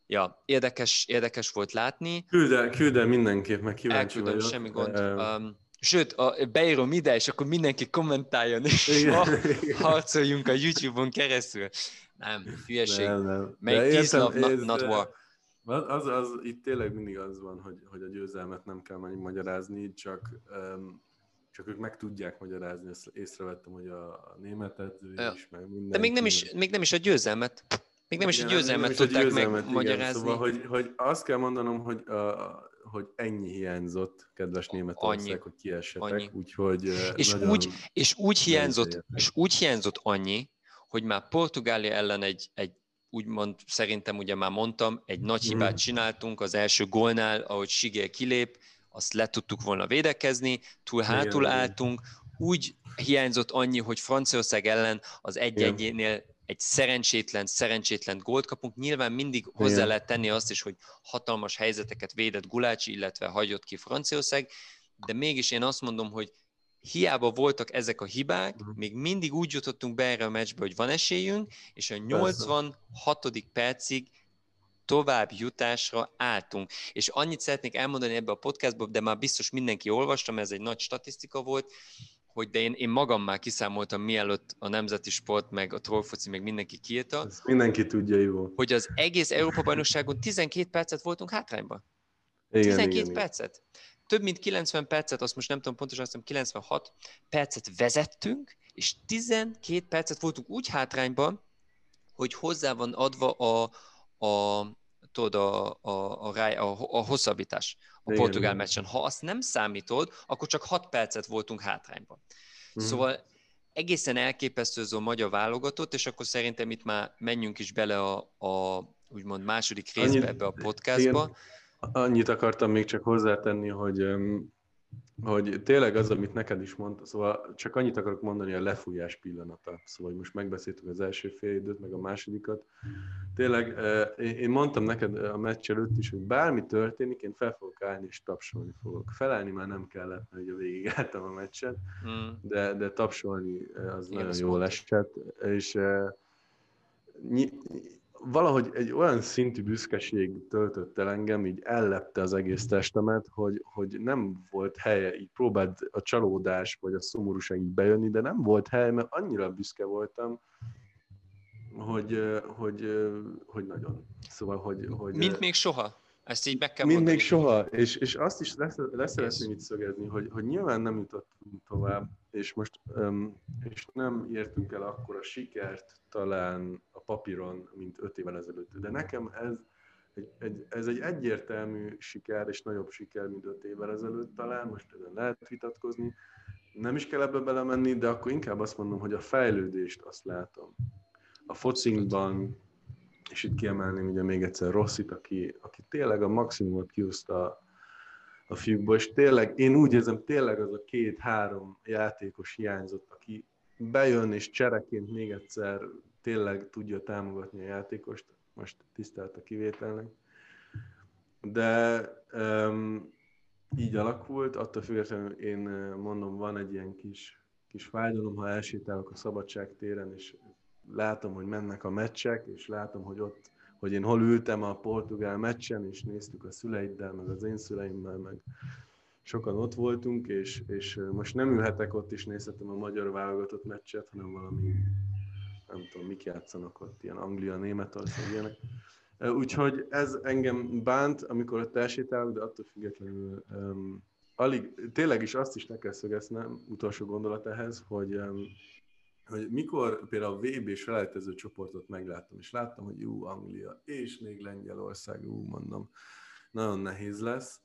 S2: ja, érdekes, érdekes volt látni.
S1: Küld el, küld el mindenképp, meg kíváncsi Elküldöm, vagyok.
S2: semmi gond. Um, Sőt, a, beírom ide, és akkor mindenki kommentáljon, és ha, harcoljunk a YouTube-on keresztül. Nem, hülyeség. Nem, nem. Make peace, love, not, not war.
S1: Az, az, itt tényleg mindig az van, hogy, hogy a győzelmet nem kell magyarázni, csak, um, csak ők meg tudják magyarázni. Ezt észrevettem, hogy a, a német edző ja. is, meg minden.
S2: De még nem is, még nem is a győzelmet. Még nem is a győzelmet nem tudták meg magyarázni. Szóval,
S1: hogy, hogy azt kell mondanom, hogy, a, hogy ennyi hiányzott, kedves Németország, annyi. hogy kiessetek, úgyhogy
S2: és úgy, és úgy hiányzott, és úgy hiányzott annyi, hogy már Portugália ellen egy, egy úgymond szerintem ugye már mondtam, egy nagy mhm. hibát csináltunk az első gólnál, ahogy Sigél kilép, azt le tudtuk volna védekezni, túl hátul Igen, álltunk, úgy hiányzott annyi, hogy Franciaország ellen az egy-egyénél egy szerencsétlen, szerencsétlen gólt kapunk. Nyilván mindig hozzá Igen. lehet tenni azt is, hogy hatalmas helyzeteket védett Gulácsi, illetve hagyott ki Franciaország, de mégis én azt mondom, hogy hiába voltak ezek a hibák, uh-huh. még mindig úgy jutottunk be erre a meccsbe, hogy van esélyünk, és a 86. Persze. percig tovább jutásra álltunk. És annyit szeretnék elmondani ebbe a podcastba, de már biztos mindenki olvastam, ez egy nagy statisztika volt, hogy de én, én magam már kiszámoltam, mielőtt a Nemzeti Sport, meg a Trollfoci, meg mindenki kiírta. Ezt
S1: mindenki tudja, jó.
S2: Hogy az egész Európa-bajnokságon 12 percet voltunk hátrányban. Igen, 12 igen, percet. Igen több mint 90 percet, azt most nem tudom pontosan, azt hiszem 96 percet vezettünk, és 12 percet voltunk úgy hátrányban, hogy hozzá van adva a, a tudod, a, a, a, a, a hosszabbítás a Igen. portugál meccsen. Ha azt nem számítod, akkor csak 6 percet voltunk hátrányban. Mm. Szóval egészen elképesztő az a magyar válogatott, és akkor szerintem itt már menjünk is bele a, a úgymond második részbe Annyi, ebbe a podcastba. Igen
S1: Annyit akartam még csak hozzátenni, hogy, hogy tényleg az, amit neked is mondta, szóval csak annyit akarok mondani a lefújás pillanata. Szóval most megbeszéltük az első fél időt, meg a másodikat. Tényleg, én mondtam neked a meccs előtt is, hogy bármi történik, én fel fogok állni és tapsolni fogok. Felállni már nem kellett, mert ugye végigálltam a meccset, mm. de, de tapsolni az Igen, nagyon jól esett. És valahogy egy olyan szintű büszkeség töltött el engem, így ellepte az egész testemet, hogy, hogy nem volt helye, így próbált a csalódás vagy a szomorúság így bejönni, de nem volt hely, mert annyira büszke voltam, hogy, hogy, hogy nagyon. Szóval, hogy... hogy
S2: Mint még soha. Ezt így meg kell
S1: Mind még soha, és, és azt is lesz, leszeretném itt szögezni, hogy, hogy nyilván nem jutottunk tovább, és most um, és nem értünk el akkor a sikert talán a papíron, mint öt évvel ezelőtt. De nekem ez egy, egy, ez egy egyértelmű siker, és nagyobb siker, mint öt évvel ezelőtt talán, most ezen lehet vitatkozni. Nem is kell ebbe belemenni, de akkor inkább azt mondom, hogy a fejlődést azt látom. A focinkban, és itt kiemelném ugye még egyszer Rosszit, aki, aki tényleg a maximumot kihozta a fiúkból, és tényleg, én úgy érzem, tényleg az a két-három játékos hiányzott, aki bejön és csereként még egyszer tényleg tudja támogatni a játékost, most tisztelt a kivételnek. De um, így alakult, attól függetlenül én mondom, van egy ilyen kis, kis fájdalom, ha elsétálok a szabadság téren, és látom, hogy mennek a meccsek, és látom, hogy ott, hogy én hol ültem a portugál meccsen, és néztük a szüleiddel, meg az én szüleimmel, meg sokan ott voltunk, és, és most nem ülhetek ott, és nézhetem a magyar válogatott meccset, hanem valami, nem tudom, mik játszanak ott, ilyen Anglia, Németország, ilyenek. Úgyhogy ez engem bánt, amikor ott elsétálok, de attól függetlenül um, alig, tényleg is azt is le kell szögeznem, utolsó gondolat ehhez, hogy, um, hogy mikor például a VB-s felejtező csoportot megláttam, és láttam, hogy jó, Anglia, és még Lengyelország, jó, mondom, nagyon nehéz lesz.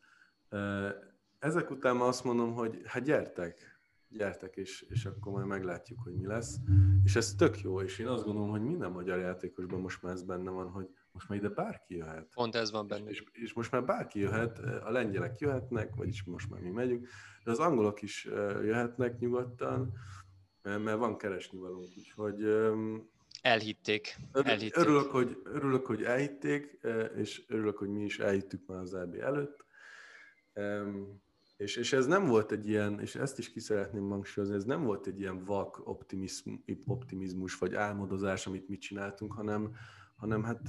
S1: Ezek után azt mondom, hogy hát gyertek, gyertek, és, és akkor majd meglátjuk, hogy mi lesz. És ez tök jó, és én azt gondolom, hogy minden magyar játékosban most már ez benne van, hogy most már ide bárki jöhet.
S2: Pont ez van benne.
S1: És, és most már bárki jöhet, a lengyelek jöhetnek, vagyis most már mi megyünk, de az angolok is jöhetnek nyugodtan, mert van keresni valónk, úgyhogy...
S2: Elhitték. elhitték.
S1: Örülök, hogy, örülök, hogy elhitték, és örülök, hogy mi is elhittük már az EB előtt. És, és ez nem volt egy ilyen, és ezt is ki szeretném hangsúlyozni, ez nem volt egy ilyen vak optimizmus, vagy álmodozás, amit mi csináltunk, hanem, hanem hát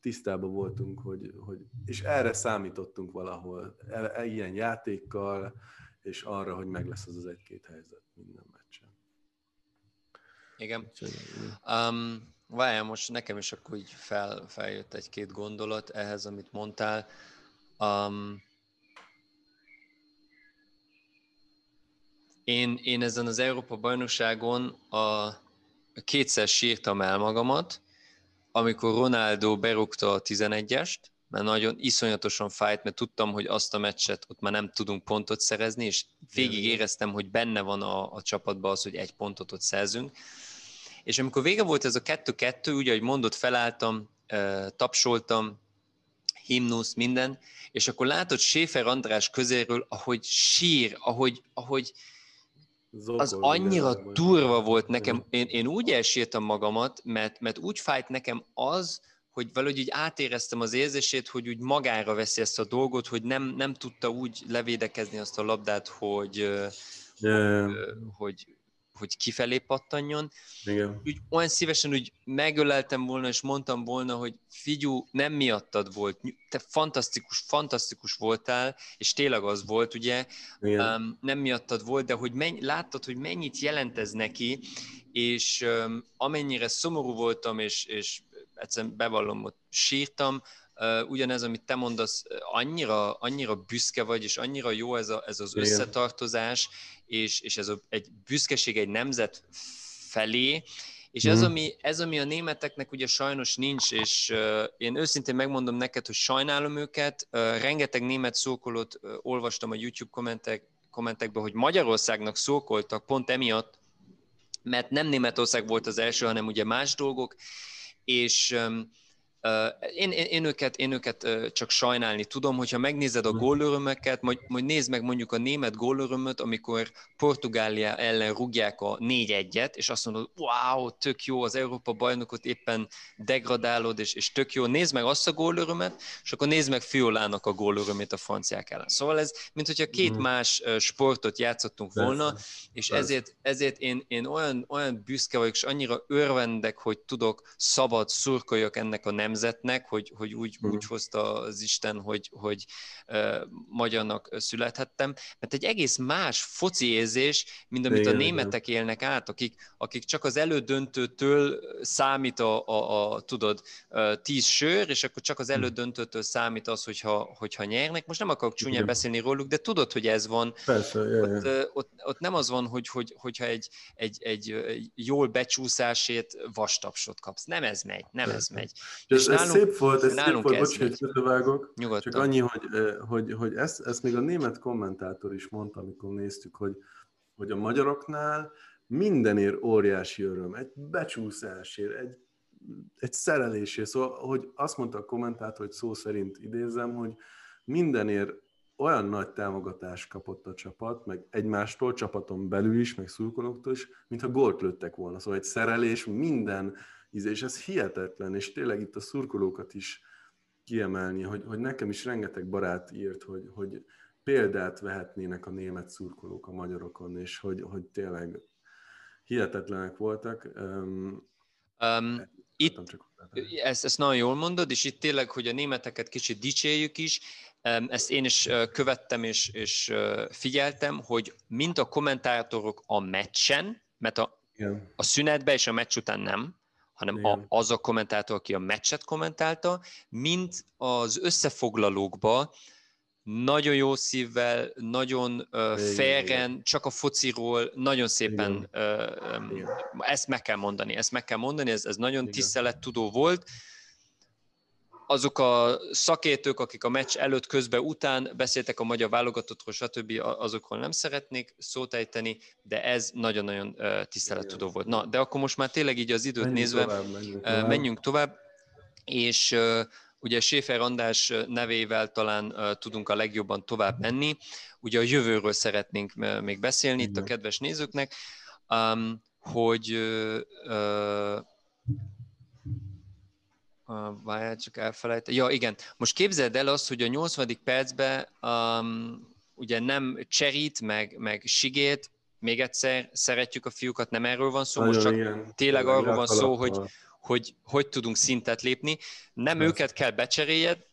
S1: tisztában voltunk, hogy, hogy és erre számítottunk valahol, e, e, ilyen játékkal, és arra, hogy meg lesz az az egy-két helyzet minden meccsen.
S2: Igen. Um, várjál, most nekem is akkor így fel, feljött egy-két gondolat ehhez, amit mondtál. Um, én, én ezen az Európa bajnokságon a, kétszer sírtam el magamat, amikor Ronaldo berúgta a 11-est, mert nagyon iszonyatosan fájt, mert tudtam, hogy azt a meccset ott már nem tudunk pontot szerezni, és végig éreztem, hogy benne van a, a csapatban az, hogy egy pontot ott szerzünk. És amikor vége volt ez a 2-2, ugye, ahogy mondott, felálltam, tapsoltam, himnusz, minden, és akkor látod Séfer András közéről, ahogy sír, ahogy, ahogy az annyira durva volt nekem, én, én úgy elsírtam magamat, mert, mert úgy fájt nekem az, hogy valahogy így átéreztem az érzését, hogy úgy magára veszi ezt a dolgot, hogy nem, nem tudta úgy levédekezni azt a labdát, hogy, yeah. hogy, hogy, hogy kifelé pattanjon. Igen. Úgy olyan szívesen úgy megöleltem volna, és mondtam volna, hogy figyú, nem miattad volt, te fantasztikus, fantasztikus voltál, és tényleg az volt, ugye, um, nem miattad volt, de hogy menny, láttad, hogy mennyit jelent ez neki, és um, amennyire szomorú voltam, és, és egyszerűen bevallom, hogy sírtam, ugyanez, amit te mondasz, annyira, annyira büszke vagy, és annyira jó ez, a, ez az Igen. összetartozás, és, és ez a, egy büszkeség egy nemzet felé, és ez, mhm. ami, ez, ami a németeknek ugye sajnos nincs, és uh, én őszintén megmondom neked, hogy sajnálom őket, uh, rengeteg német szókolót uh, olvastam a YouTube kommentek, kommentekben, hogy Magyarországnak szókoltak pont emiatt, mert nem Németország volt az első, hanem ugye más dolgok, és um, én, én, én, őket, én őket csak sajnálni tudom, hogyha megnézed a hm. gólörömöket, majd, majd nézd meg mondjuk a német gólörömöt, amikor Portugália ellen rúgják a 4-1-et, és azt mondod, wow, tök jó, az Európa bajnokot éppen degradálod, és, és tök jó. Nézd meg azt a gólörömet, és akkor nézd meg Fiolának a gólörömét a franciák ellen. Szóval ez, mint hogyha két mm. más sportot játszottunk volna, és ezért, ezért én, én olyan, olyan büszke vagyok, és annyira örvendek, hogy tudok szabad szurkoljak ennek a nem nemzetnek, hogy, hogy úgy, mm. úgy hozta az Isten, hogy, hogy uh, magyarnak születhettem, mert egy egész más foci érzés, mint amit igen, a németek igen. élnek át, akik, akik csak az elődöntőtől számít a, a, a tudod, tíz sör, és akkor csak az hm. elődöntőtől számít az, hogyha, hogyha nyernek. Most nem akarok csúnyán beszélni róluk, de tudod, hogy ez van.
S1: Persze,
S2: ott, ott, ott nem az van, hogy, hogy, hogyha egy, egy, egy jól becsúszásért vastapsot kapsz. Nem ez megy, nem ez megy.
S1: És ez, ez szép volt, ez szép volt, bocs, hogy közbevágok. Csak annyi, hogy, hogy, hogy ezt, ezt még a német kommentátor is mondta, amikor néztük, hogy, hogy a magyaroknál mindenért óriási öröm, egy becsúszásért, egy, egy szerelésért. Szóval, hogy azt mondta a kommentátor, hogy szó szerint idézem, hogy mindenért olyan nagy támogatást kapott a csapat, meg egymástól, csapaton belül is, meg szurkolóktól is, mintha gólt lőttek volna. Szóval egy szerelés minden íze, és ez hihetetlen, és tényleg itt a szurkolókat is kiemelni, hogy, hogy nekem is rengeteg barát írt, hogy, hogy példát vehetnének a német szurkolók a magyarokon, és hogy, hogy tényleg hihetetlenek voltak. Um,
S2: um, itt, csak ezt, ezt nagyon jól mondod, és itt tényleg, hogy a németeket kicsit dicsérjük is, ezt én is követtem és, és figyeltem, hogy mint a kommentátorok a meccsen, mert a, a szünetben és a meccs után nem, hanem a, az a kommentátor, aki a meccset kommentálta, mint az összefoglalókba nagyon jó szívvel, nagyon uh, fairen, csak a fociról, nagyon szépen uh, ezt meg kell mondani, ezt meg kell mondani, ez, ez nagyon tisztelettudó volt. Azok a szakértők, akik a meccs előtt, közben, után beszéltek a magyar válogatottról, stb., azokról nem szeretnék szót ejteni, de ez nagyon-nagyon tisztelettudó volt. Na, de akkor most már tényleg így az időt menjünk nézve, tovább, menjünk tovább. menjünk tovább, és Ugye Séfer András nevével talán tudunk a legjobban tovább menni. Ugye a jövőről szeretnénk még beszélni itt a kedves nézőknek, hogy várjál, csak elfelejt. Ja, igen. Most képzeld el azt, hogy a 80. percben um, ugye nem Cserit, meg, meg Sigét, még egyszer szeretjük a fiúkat, nem erről van szó, Nagyon most csak igen. tényleg arról van szó, hogy, hogy hogy tudunk szintet lépni. Nem Ez. őket kell becseréljed,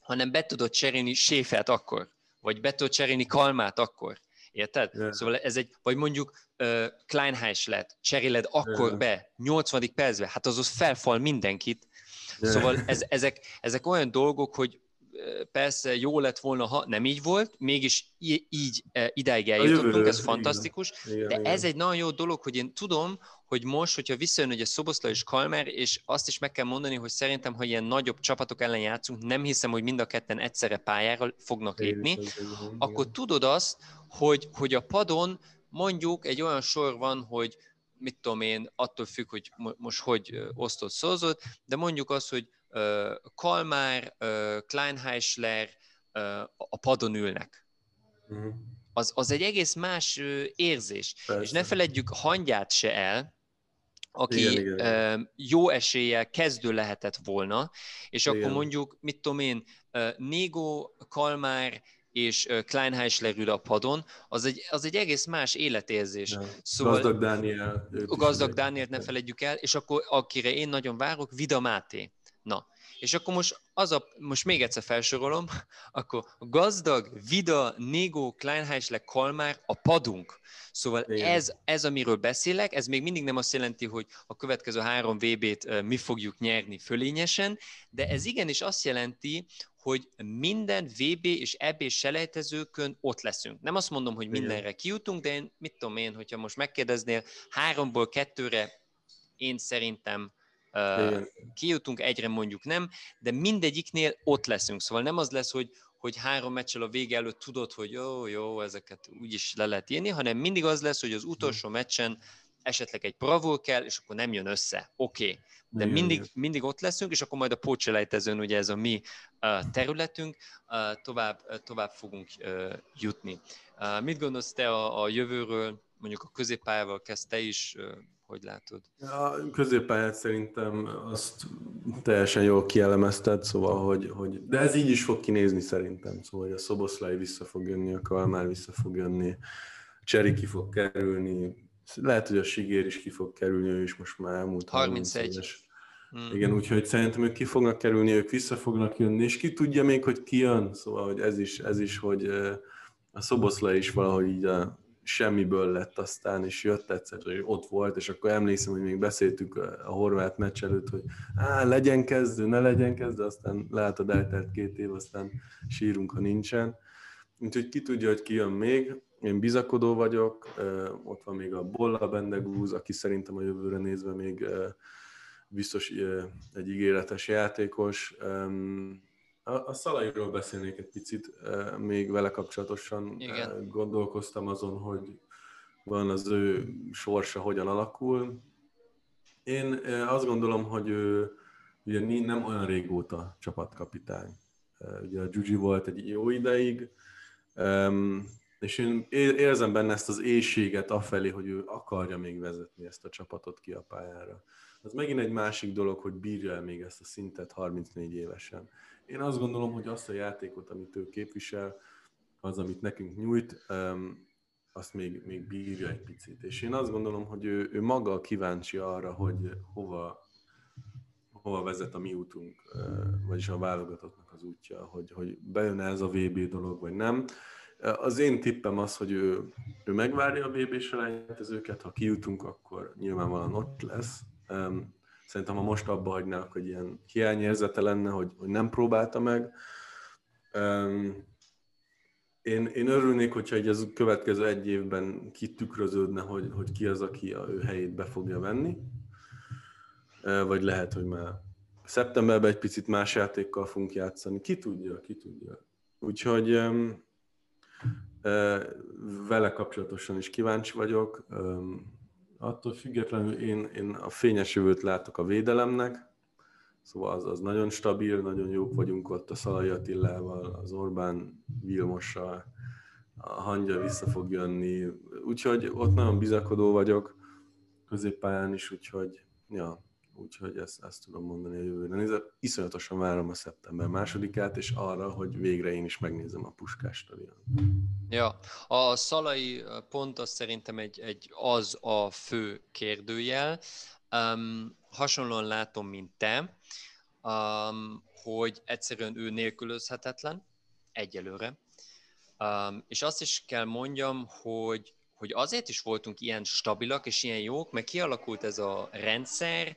S2: hanem be tudod cserélni Séfelt akkor, vagy be tudod cserélni Kalmát akkor. Érted? Yeah. Szóval ez egy, vagy mondjuk uh, Kleinheis lett, cseréled akkor yeah. be, 80. percben, hát az az felfal mindenkit. Szóval ez, ezek, ezek olyan dolgok, hogy persze jó lett volna, ha nem így volt, mégis így idáig eljutottunk, ez fantasztikus, igen, de igen. ez egy nagyon jó dolog, hogy én tudom, hogy most, hogyha visszajön ugye Szoboszla és Kalmer, és azt is meg kell mondani, hogy szerintem, ha ilyen nagyobb csapatok ellen játszunk, nem hiszem, hogy mind a ketten egyszerre pályára fognak lépni, akkor tudod azt, hogy, hogy a padon mondjuk egy olyan sor van, hogy mit tudom én, attól függ, hogy most hogy osztott szózott, de mondjuk az, hogy Kalmár, Kleinheisler a padon ülnek. Uh-huh. Az, az egy egész más érzés. Persze. És ne feledjük hangyát se el, aki igen, igen. jó eséllyel kezdő lehetett volna, és igen. akkor mondjuk, mit tudom én, Négo, Kalmár és Kleinheisler ül a padon, az egy, az egy egész más életérzés. Ja.
S1: Szóval, gazdag Dániel.
S2: Gazdag Dánielt ne felejtjük el, és akkor akire én nagyon várok, Vida Máté. Na, és akkor most az a, most még egyszer felsorolom, akkor gazdag, vida, Négo, Kleinheisler, Kalmár a padunk. Szóval ez, ez, amiről beszélek, ez még mindig nem azt jelenti, hogy a következő három VB-t mi fogjuk nyerni fölényesen, de ez igenis azt jelenti, hogy minden VB és EB selejtezőkön ott leszünk. Nem azt mondom, hogy mindenre kijutunk, de én mit tudom én, hogyha most megkérdeznél háromból kettőre, én szerintem igen. Kijutunk, egyre mondjuk nem, de mindegyiknél ott leszünk. Szóval nem az lesz, hogy, hogy három meccsel a vége előtt tudod, hogy jó, jó, ezeket úgyis le lehet írni, hanem mindig az lesz, hogy az utolsó meccsen esetleg egy bravúr kell, és akkor nem jön össze. Oké. Okay. De igen, mindig, igen. mindig ott leszünk, és akkor majd a pócselejtezőn, ugye ez a mi uh, területünk, uh, tovább, uh, tovább fogunk jutni. Mit gondolsz te a, a jövőről, mondjuk a középpályával kezdte is, uh, hogy látod?
S1: A középpályát szerintem azt teljesen jól kielemezted, szóval, hogy, hogy, de ez így is fog kinézni szerintem, szóval, hogy a Szoboszlai vissza fog jönni, a Kalmár vissza fog jönni, Cseri ki fog kerülni, lehet, hogy a Sigér is ki fog kerülni, ő is most már elmúlt
S2: 31.
S1: Mm. Igen, úgyhogy szerintem ők ki fognak kerülni, ők vissza fognak jönni, és ki tudja még, hogy ki jön, szóval hogy ez is, ez is hogy a Szoboszla is valahogy így a semmiből lett aztán, és jött egyszer, hogy ott volt, és akkor emlékszem, hogy még beszéltük a horvát meccs előtt, hogy á, legyen kezdő, ne legyen kezdő, aztán látod, eltelt két év, aztán sírunk, ha nincsen. Úgyhogy ki tudja, hogy ki jön még. Én bizakodó vagyok, ott van még a Bolla Bendegúz, aki szerintem a jövőre nézve még biztos egy ígéretes játékos. A, a Szalairól beszélnék egy picit, még vele kapcsolatosan Igen. gondolkoztam azon, hogy van az ő sorsa hogyan alakul. Én azt gondolom, hogy ő ugye nem olyan régóta csapatkapitány. Ugye a Gyugyi volt egy jó ideig, és én érzem benne ezt az éjséget afelé, hogy ő akarja még vezetni ezt a csapatot ki a pályára. Az megint egy másik dolog, hogy bírja el még ezt a szintet 34 évesen. Én azt gondolom, hogy azt a játékot, amit ő képvisel, az, amit nekünk nyújt, azt még, még bírja egy picit. És én azt gondolom, hogy ő, ő maga kíváncsi arra, hogy hova, hova vezet a mi útunk, vagyis a válogatottnak az útja, hogy, hogy bejön ez a VB dolog, vagy nem. Az én tippem az, hogy ő, ő megvárja a VB selejtezőket, ha kijutunk, akkor nyilvánvalóan ott lesz. Szerintem ha most abba hagynák, hogy ilyen hiányérzete lenne, hogy, hogy nem próbálta meg. Én, én örülnék, hogyha egy ez a következő egy évben kitükröződne, hogy, hogy ki az, aki a ő helyét be fogja venni. Vagy lehet, hogy már szeptemberben egy picit más játékkal fogunk játszani. Ki tudja, ki tudja. Úgyhogy vele kapcsolatosan is kíváncsi vagyok. Attól függetlenül én, én a fényes jövőt látok a védelemnek, szóval az, az nagyon stabil, nagyon jók vagyunk ott a Szalai Attilával, az Orbán Vilmossal, a hangya vissza fog jönni, úgyhogy ott nagyon bizakodó vagyok középpályán is, úgyhogy ja, úgyhogy ezt, ezt tudom mondani a jövőre nézve. Iszonyatosan várom a szeptember másodikát, és arra, hogy végre én is megnézem a Puskás stadion.
S2: Ja, a szalai pont az szerintem egy, egy az a fő kérdőjel. Um, hasonlóan látom, mint te, um, hogy egyszerűen ő nélkülözhetetlen, egyelőre. Um, és azt is kell mondjam, hogy hogy azért is voltunk ilyen stabilak és ilyen jók, mert kialakult ez a rendszer,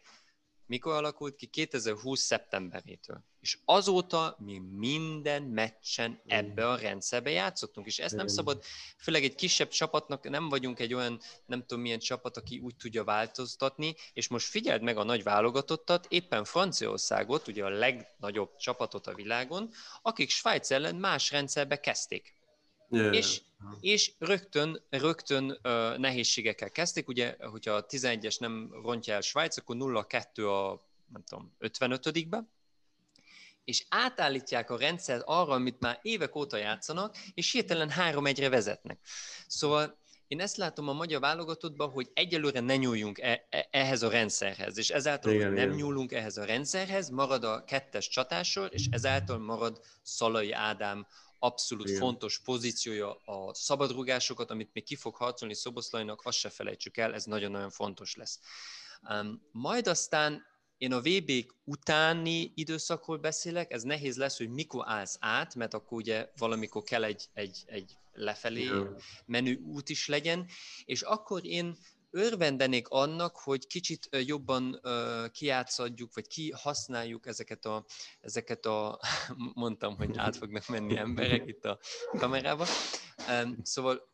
S2: mikor alakult ki? 2020. szeptemberétől. És azóta mi minden meccsen ebbe a rendszerbe játszottunk, és ezt nem szabad, főleg egy kisebb csapatnak nem vagyunk egy olyan, nem tudom milyen csapat, aki úgy tudja változtatni, és most figyeld meg a nagy válogatottat, éppen Franciaországot, ugye a legnagyobb csapatot a világon, akik Svájc ellen más rendszerbe kezdték. Yeah. És, és rögtön, rögtön uh, nehézségekkel kezdték, ugye, hogyha a 11-es nem rontja el Svájc, akkor 0-2 a nem tudom, 55-be, és átállítják a rendszert arra, amit már évek óta játszanak, és hirtelen 3-1-re vezetnek. Szóval én ezt látom a magyar válogatottban, hogy egyelőre ne nyúljunk e- e- ehhez a rendszerhez, és ezáltal, igen, hogy nem igen. nyúlunk ehhez a rendszerhez, marad a kettes csatásor, és ezáltal marad Szalai Ádám abszolút Igen. fontos pozíciója a szabadrugásokat, amit még ki fog harcolni Szoboszlajnak, azt se felejtsük el, ez nagyon-nagyon fontos lesz. Um, majd aztán én a vb utáni időszakról beszélek, ez nehéz lesz, hogy mikor állsz át, mert akkor ugye valamikor kell egy, egy, egy lefelé menő út is legyen, és akkor én örvendenék annak, hogy kicsit jobban kiátszadjuk, vagy kihasználjuk ezeket a, ezeket a, mondtam, hogy át fognak menni emberek itt a kamerába. Szóval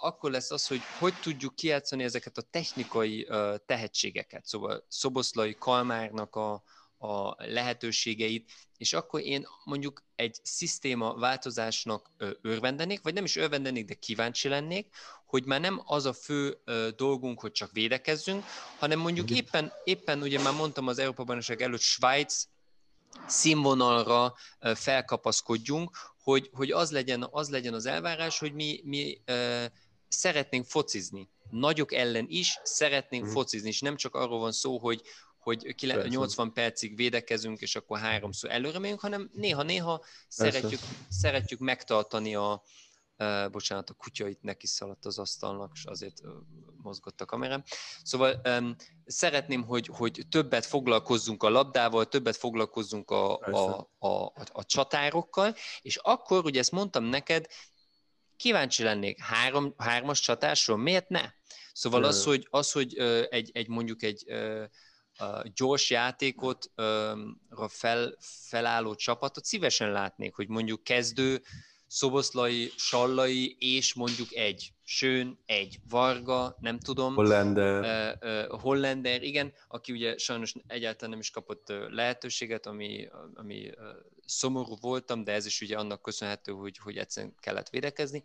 S2: akkor lesz az, hogy hogy tudjuk kiátszani ezeket a technikai tehetségeket. Szóval Szoboszlai Kalmárnak a, a lehetőségeit, és akkor én mondjuk egy szisztéma változásnak örvendenék, vagy nem is örvendenék, de kíváncsi lennék, hogy már nem az a fő dolgunk, hogy csak védekezzünk, hanem mondjuk éppen, éppen ugye már mondtam az Európa Bajnokság előtt Svájc színvonalra felkapaszkodjunk, hogy, hogy az, legyen, az legyen az elvárás, hogy mi, mi szeretnénk focizni. Nagyok ellen is szeretnénk mm. focizni, és nem csak arról van szó, hogy, hogy 80 percig védekezünk, és akkor háromszor előre megyünk, hanem néha-néha szeretjük, szeretjük megtartani a, uh, bocsánat, a kutya itt neki szaladt az asztalnak, és azért uh, mozgott a kamerám. Szóval um, szeretném, hogy, hogy többet foglalkozzunk a labdával, többet foglalkozzunk a, a, a, a, a csatárokkal, és akkor, ugye ezt mondtam neked, kíváncsi lennék három, hármas csatásról, miért ne? Szóval az, hogy, az, hogy egy, egy mondjuk egy gyors játékot fel, felálló csapatot szívesen látnék, hogy mondjuk kezdő Szoboszlai, Sallai és mondjuk egy Sőn, egy Varga, nem tudom.
S1: Hollander.
S2: Uh, uh, Hollander, igen, aki ugye sajnos egyáltalán nem is kapott lehetőséget, ami, ami uh, szomorú voltam, de ez is ugye annak köszönhető, hogy, hogy egyszerűen kellett védekezni.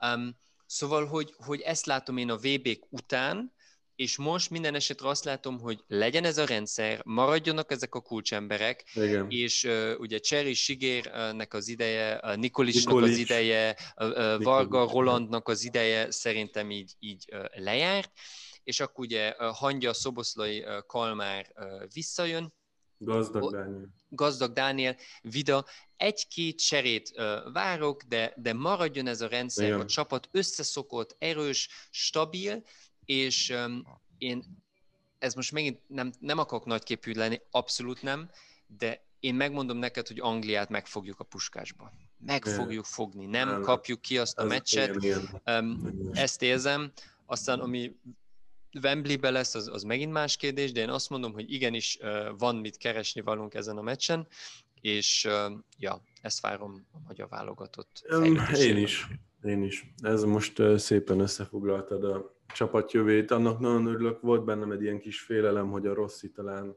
S2: Um, szóval, hogy, hogy ezt látom én a VB-k után, és most minden esetre azt látom, hogy legyen ez a rendszer, maradjanak ezek a kulcsemberek, Igen. és uh, ugye Cseri Sigérnek az ideje, uh, Nikolisnak Nikolic. az ideje, uh, uh, Varga Rolandnak az ideje szerintem így, így uh, lejárt, és akkor ugye uh, Hangya, Szoboszlai, uh, Kalmár uh, visszajön,
S1: Gazdag Dániel.
S2: Gazdag Dániel, Vida. Egy-két cserét uh, várok, de, de maradjon ez a rendszer, Igen. a csapat összeszokott, erős, stabil, és én ez most megint nem, nem akarok nagyképű lenni, abszolút nem, de én megmondom neked, hogy Angliát megfogjuk a puskásba. Meg fogjuk fogni, nem, kapjuk ki azt a meccset. Ezt érzem. Aztán, ami Wembley-be lesz, az, az megint más kérdés, de én azt mondom, hogy igenis van mit keresni valunk ezen a meccsen, és ja, ezt várom a magyar válogatott.
S1: Én is, én is. Ez most szépen összefoglaltad a csapatjövét. Annak nagyon örülök, volt bennem egy ilyen kis félelem, hogy a Rossi talán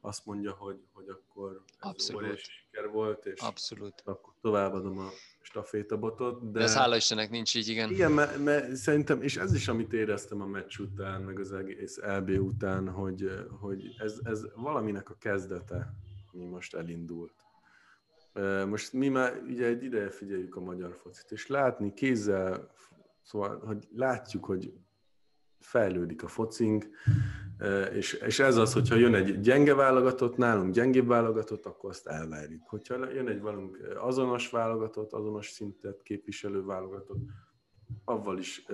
S1: azt mondja, hogy, hogy akkor ez
S2: Abszolút.
S1: óriási siker volt, és
S2: Abszolút.
S1: akkor továbbadom a stafétabotot.
S2: De, de ez hála Istennek nincs így, igen.
S1: Igen, mert, mert szerintem, és ez is, amit éreztem a meccs után, meg az egész LB után, hogy, hogy ez, ez valaminek a kezdete, mi most elindult. Most mi már ugye egy ideje figyeljük a magyar focit, és látni kézzel, szóval, hogy látjuk, hogy fejlődik a focink, és, és ez az, hogyha jön egy gyenge válogatott, nálunk gyengébb válogatott, akkor azt elvárjuk. Hogyha jön egy valunk azonos válogatott, azonos szintet képviselő válogatott, avval is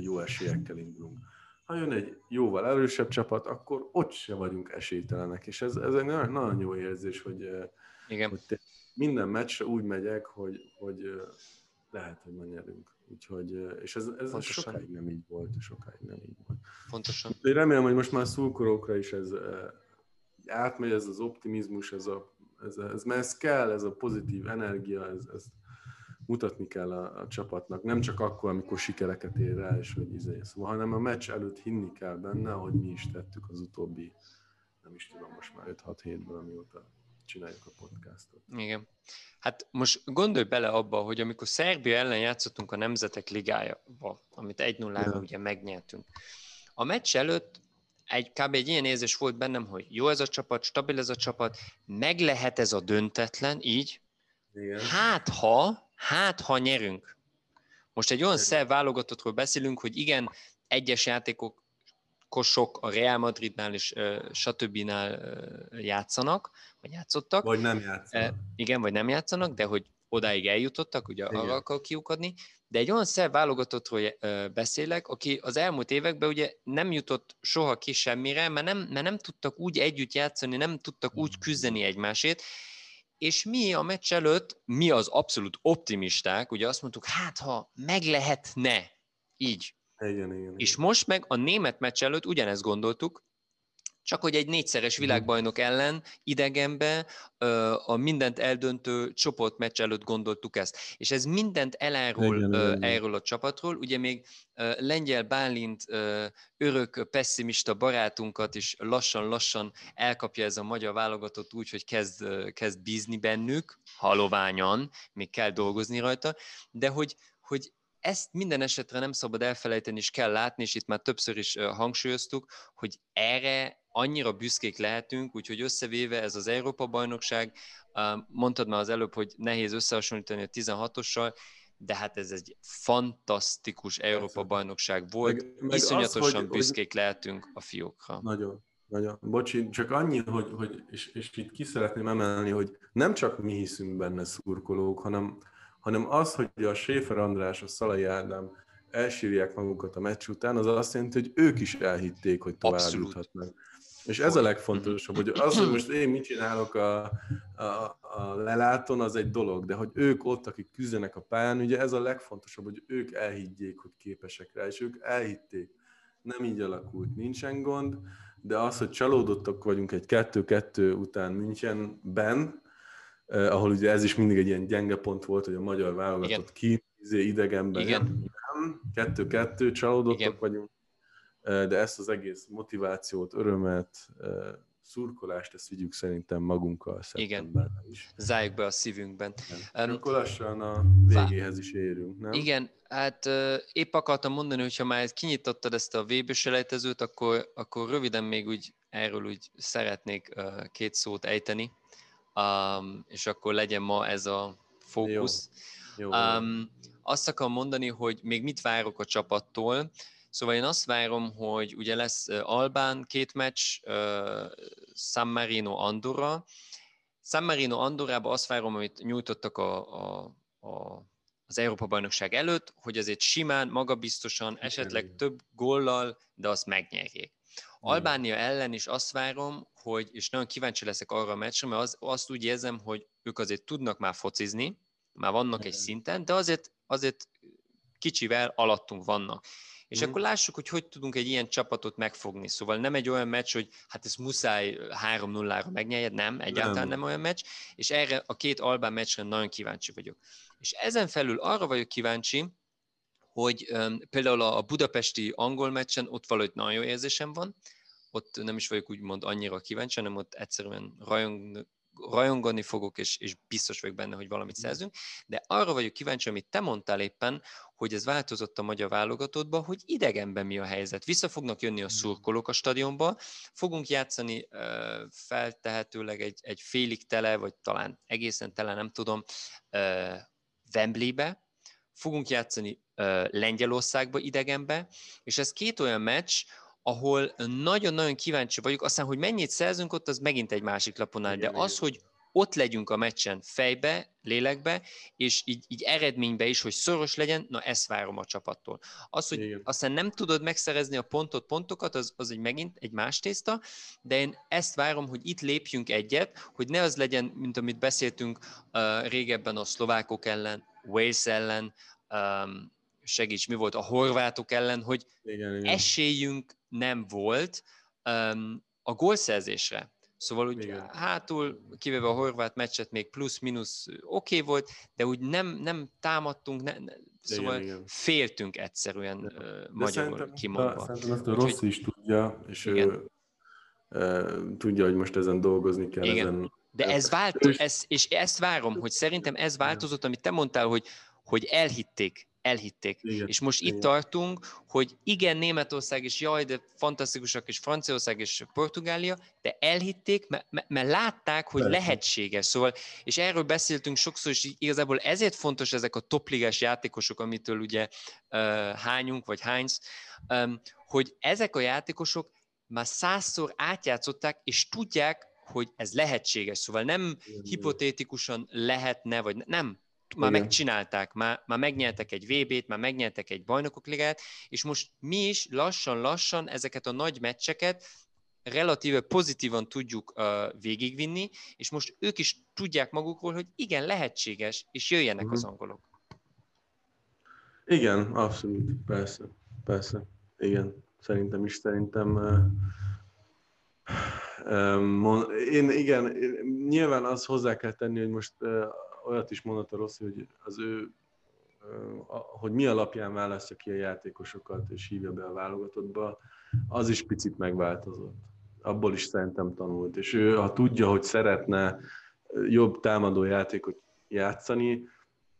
S1: jó esélyekkel indulunk. Ha jön egy jóval erősebb csapat, akkor ott se vagyunk esélytelenek, és ez, ez egy nagyon, nagyon jó érzés, hogy,
S2: Igen.
S1: hogy minden meccsre úgy megyek, hogy, hogy lehet, hogy ma nyerünk. Úgyhogy, és ez, ez sokáig nem így volt, sokáig nem így volt.
S2: Pontosan.
S1: Én remélem, hogy most már szurkolókra is ez átmegy, ez az optimizmus, ez, a, ez, ez, mert ez kell, ez a pozitív energia, ez, ez mutatni kell a, a csapatnak, nem csak akkor, amikor sikereket ér el, és hogy izé, szóval, hanem a meccs előtt hinni kell benne, hogy mi is tettük az utóbbi, nem is tudom, most már 5-6 hétből, amióta csináljuk a podcastot.
S2: Igen. Hát most gondolj bele abba, hogy amikor Szerbia ellen játszottunk a Nemzetek Ligájába, amit 1 0 ja. ugye megnyertünk, a meccs előtt egy, kb. egy ilyen érzés volt bennem, hogy jó ez a csapat, stabil ez a csapat, meg lehet ez a döntetlen, így.
S1: Igen.
S2: Hát ha, hát ha nyerünk. Most egy olyan szerv válogatottról beszélünk, hogy igen, egyes játékok kosok a Real Madridnál és stb. Uh, játszanak, vagy játszottak.
S1: Vagy nem játszanak.
S2: Uh, igen, vagy nem játszanak, de hogy odáig eljutottak, ugye igen. arra akar kiukadni. De egy olyan szerv válogatottról beszélek, aki az elmúlt években ugye nem jutott soha ki semmire, mert nem, mert nem tudtak úgy együtt játszani, nem tudtak úgy küzdeni egymásért, és mi a meccs előtt, mi az abszolút optimisták, ugye azt mondtuk, hát ha meg lehetne így
S1: igen, igen,
S2: És most meg a német meccs előtt ugyanezt gondoltuk, csak hogy egy négyszeres mhm. világbajnok ellen idegenbe a mindent eldöntő csoportmeccs előtt gondoltuk ezt. És ez mindent elárul igen, igen. erről a csapatról. Ugye még Lengyel Bálint örök pessimista barátunkat is lassan-lassan elkapja ez a magyar válogatott úgy, hogy kezd, kezd bízni bennük, haloványan, még kell dolgozni rajta, de hogy, hogy ezt minden esetre nem szabad elfelejteni, és kell látni, és itt már többször is hangsúlyoztuk, hogy erre annyira büszkék lehetünk, úgyhogy összevéve ez az Európa-bajnokság, mondtad már az előbb, hogy nehéz összehasonlítani a 16-ossal, de hát ez egy fantasztikus Európa-bajnokság volt, meg, meg iszonyatosan az, hogy, büszkék hogy... lehetünk a fiókra.
S1: Nagyon, nagyon. Bocsi, csak annyi, hogy, hogy és, és itt ki szeretném emelni, hogy nem csak mi hiszünk benne szurkolók, hanem hanem az, hogy a Séfer András, a Szalai Ádám elsírják magukat a meccs után, az azt jelenti, hogy ők is elhitték, hogy tovább juthatnak. És ez a legfontosabb, hogy az, hogy most én mit csinálok a, a, a leláton, az egy dolog, de hogy ők ott, akik küzdenek a pályán, ugye ez a legfontosabb, hogy ők elhiggyék, hogy képesek rá, és ők elhitték. Nem így alakult, nincsen gond, de az, hogy csalódottak vagyunk egy 2-2 után Münchenben, eh, ahol ugye ez is mindig egy ilyen gyenge pont volt, hogy a magyar válogatott ki, izé, idegenben.
S2: Igen.
S1: Nem, kettő-kettő, csalódottak Igen. vagyunk, de ezt az egész motivációt, örömet, szurkolást, ezt vigyük szerintem magunkkal
S2: szeptemberben is. Zárjuk be a szívünkben.
S1: Um, Akkor lassan a végéhez is érünk, nem?
S2: Igen, hát uh, épp akartam mondani, hogyha már kinyitottad ezt a vb selejtezőt, akkor, akkor röviden még úgy erről úgy szeretnék uh, két szót ejteni um, és akkor legyen ma ez a fókusz. Jó. Jó. Um, azt akarom mondani, hogy még mit várok a csapattól. Szóval én azt várom, hogy ugye lesz Albán két meccs, uh, San Marino Andorra. San Marino Andorrába azt várom, amit nyújtottak a, a, a az Európa-bajnokság előtt, hogy azért simán, magabiztosan, esetleg több gollal, de azt megnyerjék. Albánia ellen is azt várom, hogy, és nagyon kíváncsi leszek arra a meccsre, mert az, azt úgy érzem, hogy ők azért tudnak már focizni, már vannak egy szinten, de azért, azért kicsivel alattunk vannak. És mm. akkor lássuk, hogy hogy tudunk egy ilyen csapatot megfogni. Szóval nem egy olyan meccs, hogy hát ez muszáj 3-0-ra megnyerjed, nem, egyáltalán nem. nem olyan meccs, és erre a két Albán meccsre nagyon kíváncsi vagyok. És ezen felül arra vagyok kíváncsi, hogy um, például a budapesti angol meccsen ott valahogy nagyon jó érzésem van, ott nem is vagyok úgymond annyira kíváncsi, hanem ott egyszerűen rajong, rajongani fogok, és, és biztos vagyok benne, hogy valamit mm. szerzünk, de arra vagyok kíváncsi, amit te mondtál éppen, hogy ez változott a magyar válogatottba, hogy idegenben mi a helyzet. Vissza fognak jönni a mm. szurkolók a stadionba, fogunk játszani feltehetőleg egy, egy félig tele, vagy talán egészen tele, nem tudom, Wembleybe, fogunk játszani Lengyelországba idegenbe, és ez két olyan meccs, ahol nagyon-nagyon kíváncsi vagyok, aztán, hogy mennyit szerzünk ott, az megint egy másik lapon áll, de az, hogy ott legyünk a meccsen fejbe, lélekbe, és így, így eredménybe is, hogy szoros legyen, na ezt várom a csapattól. Az, hogy Igen. aztán nem tudod megszerezni a pontot, pontokat, az, az egy megint egy más tészta, de én ezt várom, hogy itt lépjünk egyet, hogy ne az legyen, mint amit beszéltünk uh, régebben a szlovákok ellen, Wales ellen, um, segíts, mi volt a horvátok ellen, hogy igen, igen. esélyünk nem volt um, a gólszerzésre. Szóval úgy Igen. hátul, kivéve a horvát meccset még plusz-minusz oké okay volt, de úgy nem, nem támadtunk, ne, ne, szóval igen, igen. féltünk egyszerűen de, uh, magyarul kimondva.
S1: Szerintem ezt a Rossz is tudja, és igen. ő uh, tudja, hogy most ezen dolgozni kell. Igen. Ezen,
S2: de ez változott, és ezt várom, hogy szerintem ez változott, amit te mondtál, hogy, hogy elhitték elhitték. Igen. És most igen. itt tartunk, hogy igen, Németország is, jaj, de fantasztikusak, és Franciaország és Portugália, de elhitték, mert, mert látták, hogy Persze. lehetséges. Szóval, és erről beszéltünk sokszor, és igazából ezért fontos ezek a topligás játékosok, amitől ugye uh, hányunk, vagy hánysz, um, hogy ezek a játékosok már százszor átjátszották, és tudják, hogy ez lehetséges. Szóval nem igen, hipotétikusan lehetne, vagy nem, már Igen. megcsinálták, már, már megnyertek egy VB-t, már megnyertek egy bajnokok ligát, és most mi is lassan-lassan ezeket a nagy meccseket relatíve pozitívan tudjuk uh, végigvinni, és most ők is tudják magukról, hogy igen, lehetséges, és jöjjenek uh-huh. az angolok.
S1: Igen, abszolút, persze, persze, igen, szerintem is, szerintem uh, um, én igen, nyilván az hozzá kell tenni, hogy most uh, olyat is mondott a Rossi, hogy az ő hogy mi alapján választja ki a játékosokat és hívja be a válogatottba, az is picit megváltozott. Abból is szerintem tanult. És ő, ha tudja, hogy szeretne jobb támadó játékot játszani,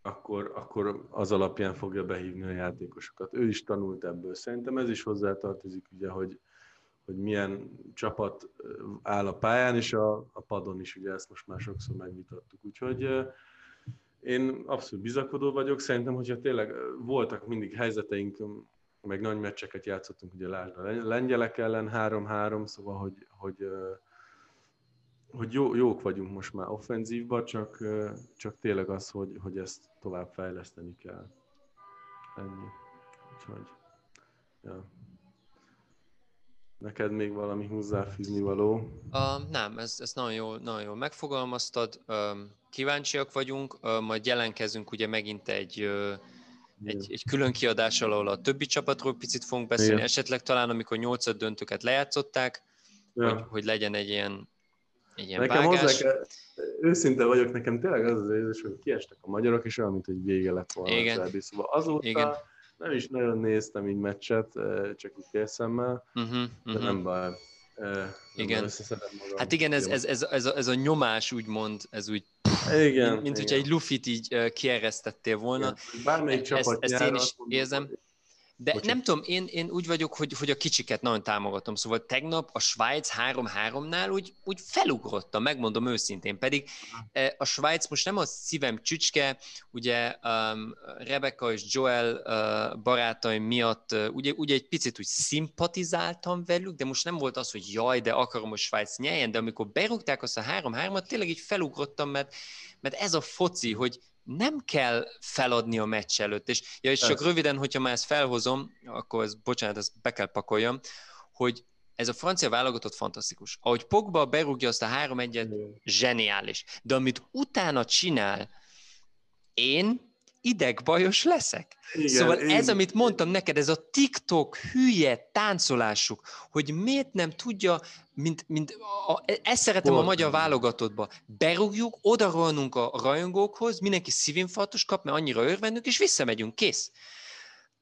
S1: akkor, akkor az alapján fogja behívni a játékosokat. Ő is tanult ebből. Szerintem ez is hozzátartozik, ugye, hogy, hogy milyen csapat áll a pályán, és a, a padon is, ugye ezt most már sokszor megvitattuk. Úgyhogy én abszolút bizakodó vagyok, szerintem, hogyha tényleg voltak mindig helyzeteink, meg nagy meccseket játszottunk, ugye lásd a lengyelek ellen 3-3, szóval, hogy, hogy, hogy jó, jók vagyunk most már offenzívban, csak, csak tényleg az, hogy, hogy ezt tovább fejleszteni kell. Ennyi. Úgyhogy, ja. Neked még valami hozzáfűzni való?
S2: Uh, nem, ezt, ezt nagyon, jól, nagyon jól megfogalmaztad. Uh, kíváncsiak vagyunk, uh, majd jelenkezünk ugye megint egy, uh, egy, egy külön kiadással, ahol a többi csapatról picit fogunk beszélni, Igen. esetleg talán amikor nyolcad döntőket lejátszották, ja. hogy, hogy legyen egy ilyen, egy ilyen
S1: nekem vágás. Hozzá kell, őszinte vagyok, nekem tényleg az az érzés, hogy kiestek a magyarok, és olyan, mint hogy vége lett volna.
S2: Igen.
S1: Szóval azóta Igen nem is nagyon néztem így meccset, csak így félszemmel, uh-huh, uh-huh. de nem mhm. baj.
S2: Igen. Hát igen, ez, ez, ez, ez, a, ez a nyomás úgymond, ez úgy
S1: igen,
S2: mint, mint hogyha egy lufit így kieresztettél volna.
S1: Igen. Bármelyik e, csapat ezt,
S2: ezt én is érzem. De Bocsánat. nem tudom, én, én úgy vagyok, hogy, hogy a kicsiket nagyon támogatom. Szóval tegnap a Svájc 3-3-nál úgy, úgy felugrottam, megmondom őszintén. Pedig e, a Svájc most nem a szívem csücske, ugye um, Rebecca és Joel uh, barátaim miatt uh, ugye, ugye egy picit úgy szimpatizáltam velük, de most nem volt az, hogy jaj, de akarom, hogy Svájc nyeljen, de amikor berúgták azt a 3-3-at, tényleg így felugrottam, mert, mert ez a foci, hogy nem kell feladni a meccs előtt. És, ja, és csak röviden, hogyha már ezt felhozom, akkor ez, bocsánat, ezt be kell pakoljam, hogy ez a francia válogatott fantasztikus. Ahogy Pogba berúgja azt a 3-1-et, zseniális. De amit utána csinál, én idegbajos leszek. Igen, szóval én... ez, amit mondtam neked, ez a TikTok hülye táncolásuk, hogy miért nem tudja, mint, mint a, ezt szeretem Hol? a magyar válogatottba, berúgjuk, odarolnunk a rajongókhoz, mindenki szívinfarktus kap, mert annyira örvendünk, és visszamegyünk, kész.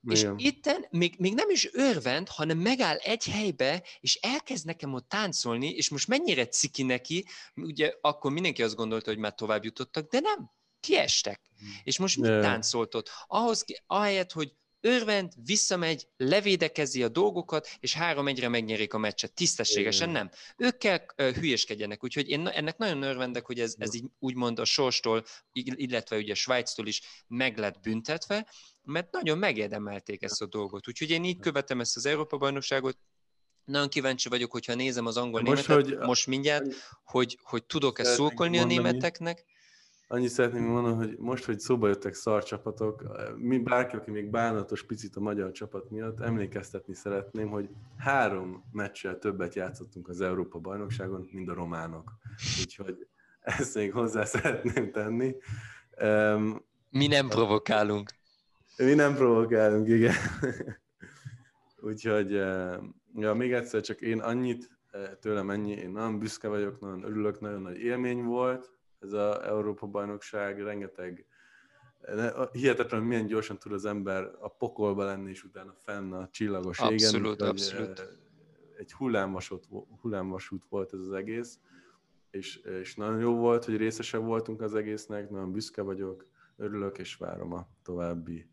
S2: Igen. És itten még, még nem is örvend, hanem megáll egy helybe, és elkezd nekem ott táncolni, és most mennyire ciki neki, ugye akkor mindenki azt gondolta, hogy már tovább jutottak, de nem, kiestek. És most mit yeah. táncolt ott? Ahhoz, ahelyett, hogy örvend, visszamegy, levédekezi a dolgokat, és három egyre megnyerik a meccset. Tisztességesen nem. Ők kell hülyeskedjenek, úgyhogy én ennek nagyon örvendek, hogy ez, ez így úgymond a sorstól, illetve ugye Svájctól is meg lett büntetve, mert nagyon megérdemelték ezt a dolgot. Úgyhogy én így követem ezt az Európa-bajnokságot, nagyon kíváncsi vagyok, hogyha nézem az angol most, németet, hogy, most mindjárt, hogy, hogy tudok-e szurkolni a németeknek.
S1: Annyit szeretném mondani, hogy most, hogy szóba jöttek szar csapatok, mi bárki, aki még bánatos picit a magyar csapat miatt, emlékeztetni szeretném, hogy három meccsel többet játszottunk az Európa-bajnokságon, mint a románok. Úgyhogy ezt még hozzá szeretném tenni.
S2: Mi nem provokálunk.
S1: Mi nem provokálunk, igen. Úgyhogy, ja, még egyszer csak én annyit, eh, tőlem ennyi, én nagyon büszke vagyok, nagyon örülök, nagyon nagy élmény volt ez az Európa-bajnokság, rengeteg eh, hihetetlen, milyen gyorsan tud az ember a pokolba lenni, és utána fenn a csillagos égen.
S2: Abszolút, abszolút.
S1: Egy hullámvasút, hullámvasút volt ez az egész, és, és nagyon jó volt, hogy részese voltunk az egésznek, nagyon büszke vagyok, örülök, és várom a további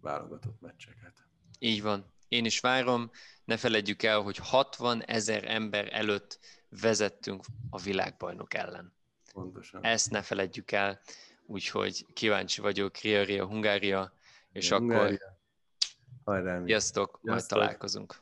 S1: válogatott meccseket.
S2: Így van. Én is várom. Ne feledjük el, hogy 60 ezer ember előtt vezettünk a világbajnok ellen.
S1: Pontosan.
S2: Ezt ne feledjük el. Úgyhogy kíváncsi vagyok, Ria, Ria, Hungária, és ja, akkor Hungária.
S1: Hajrá,
S2: sziasztok, majd találkozunk.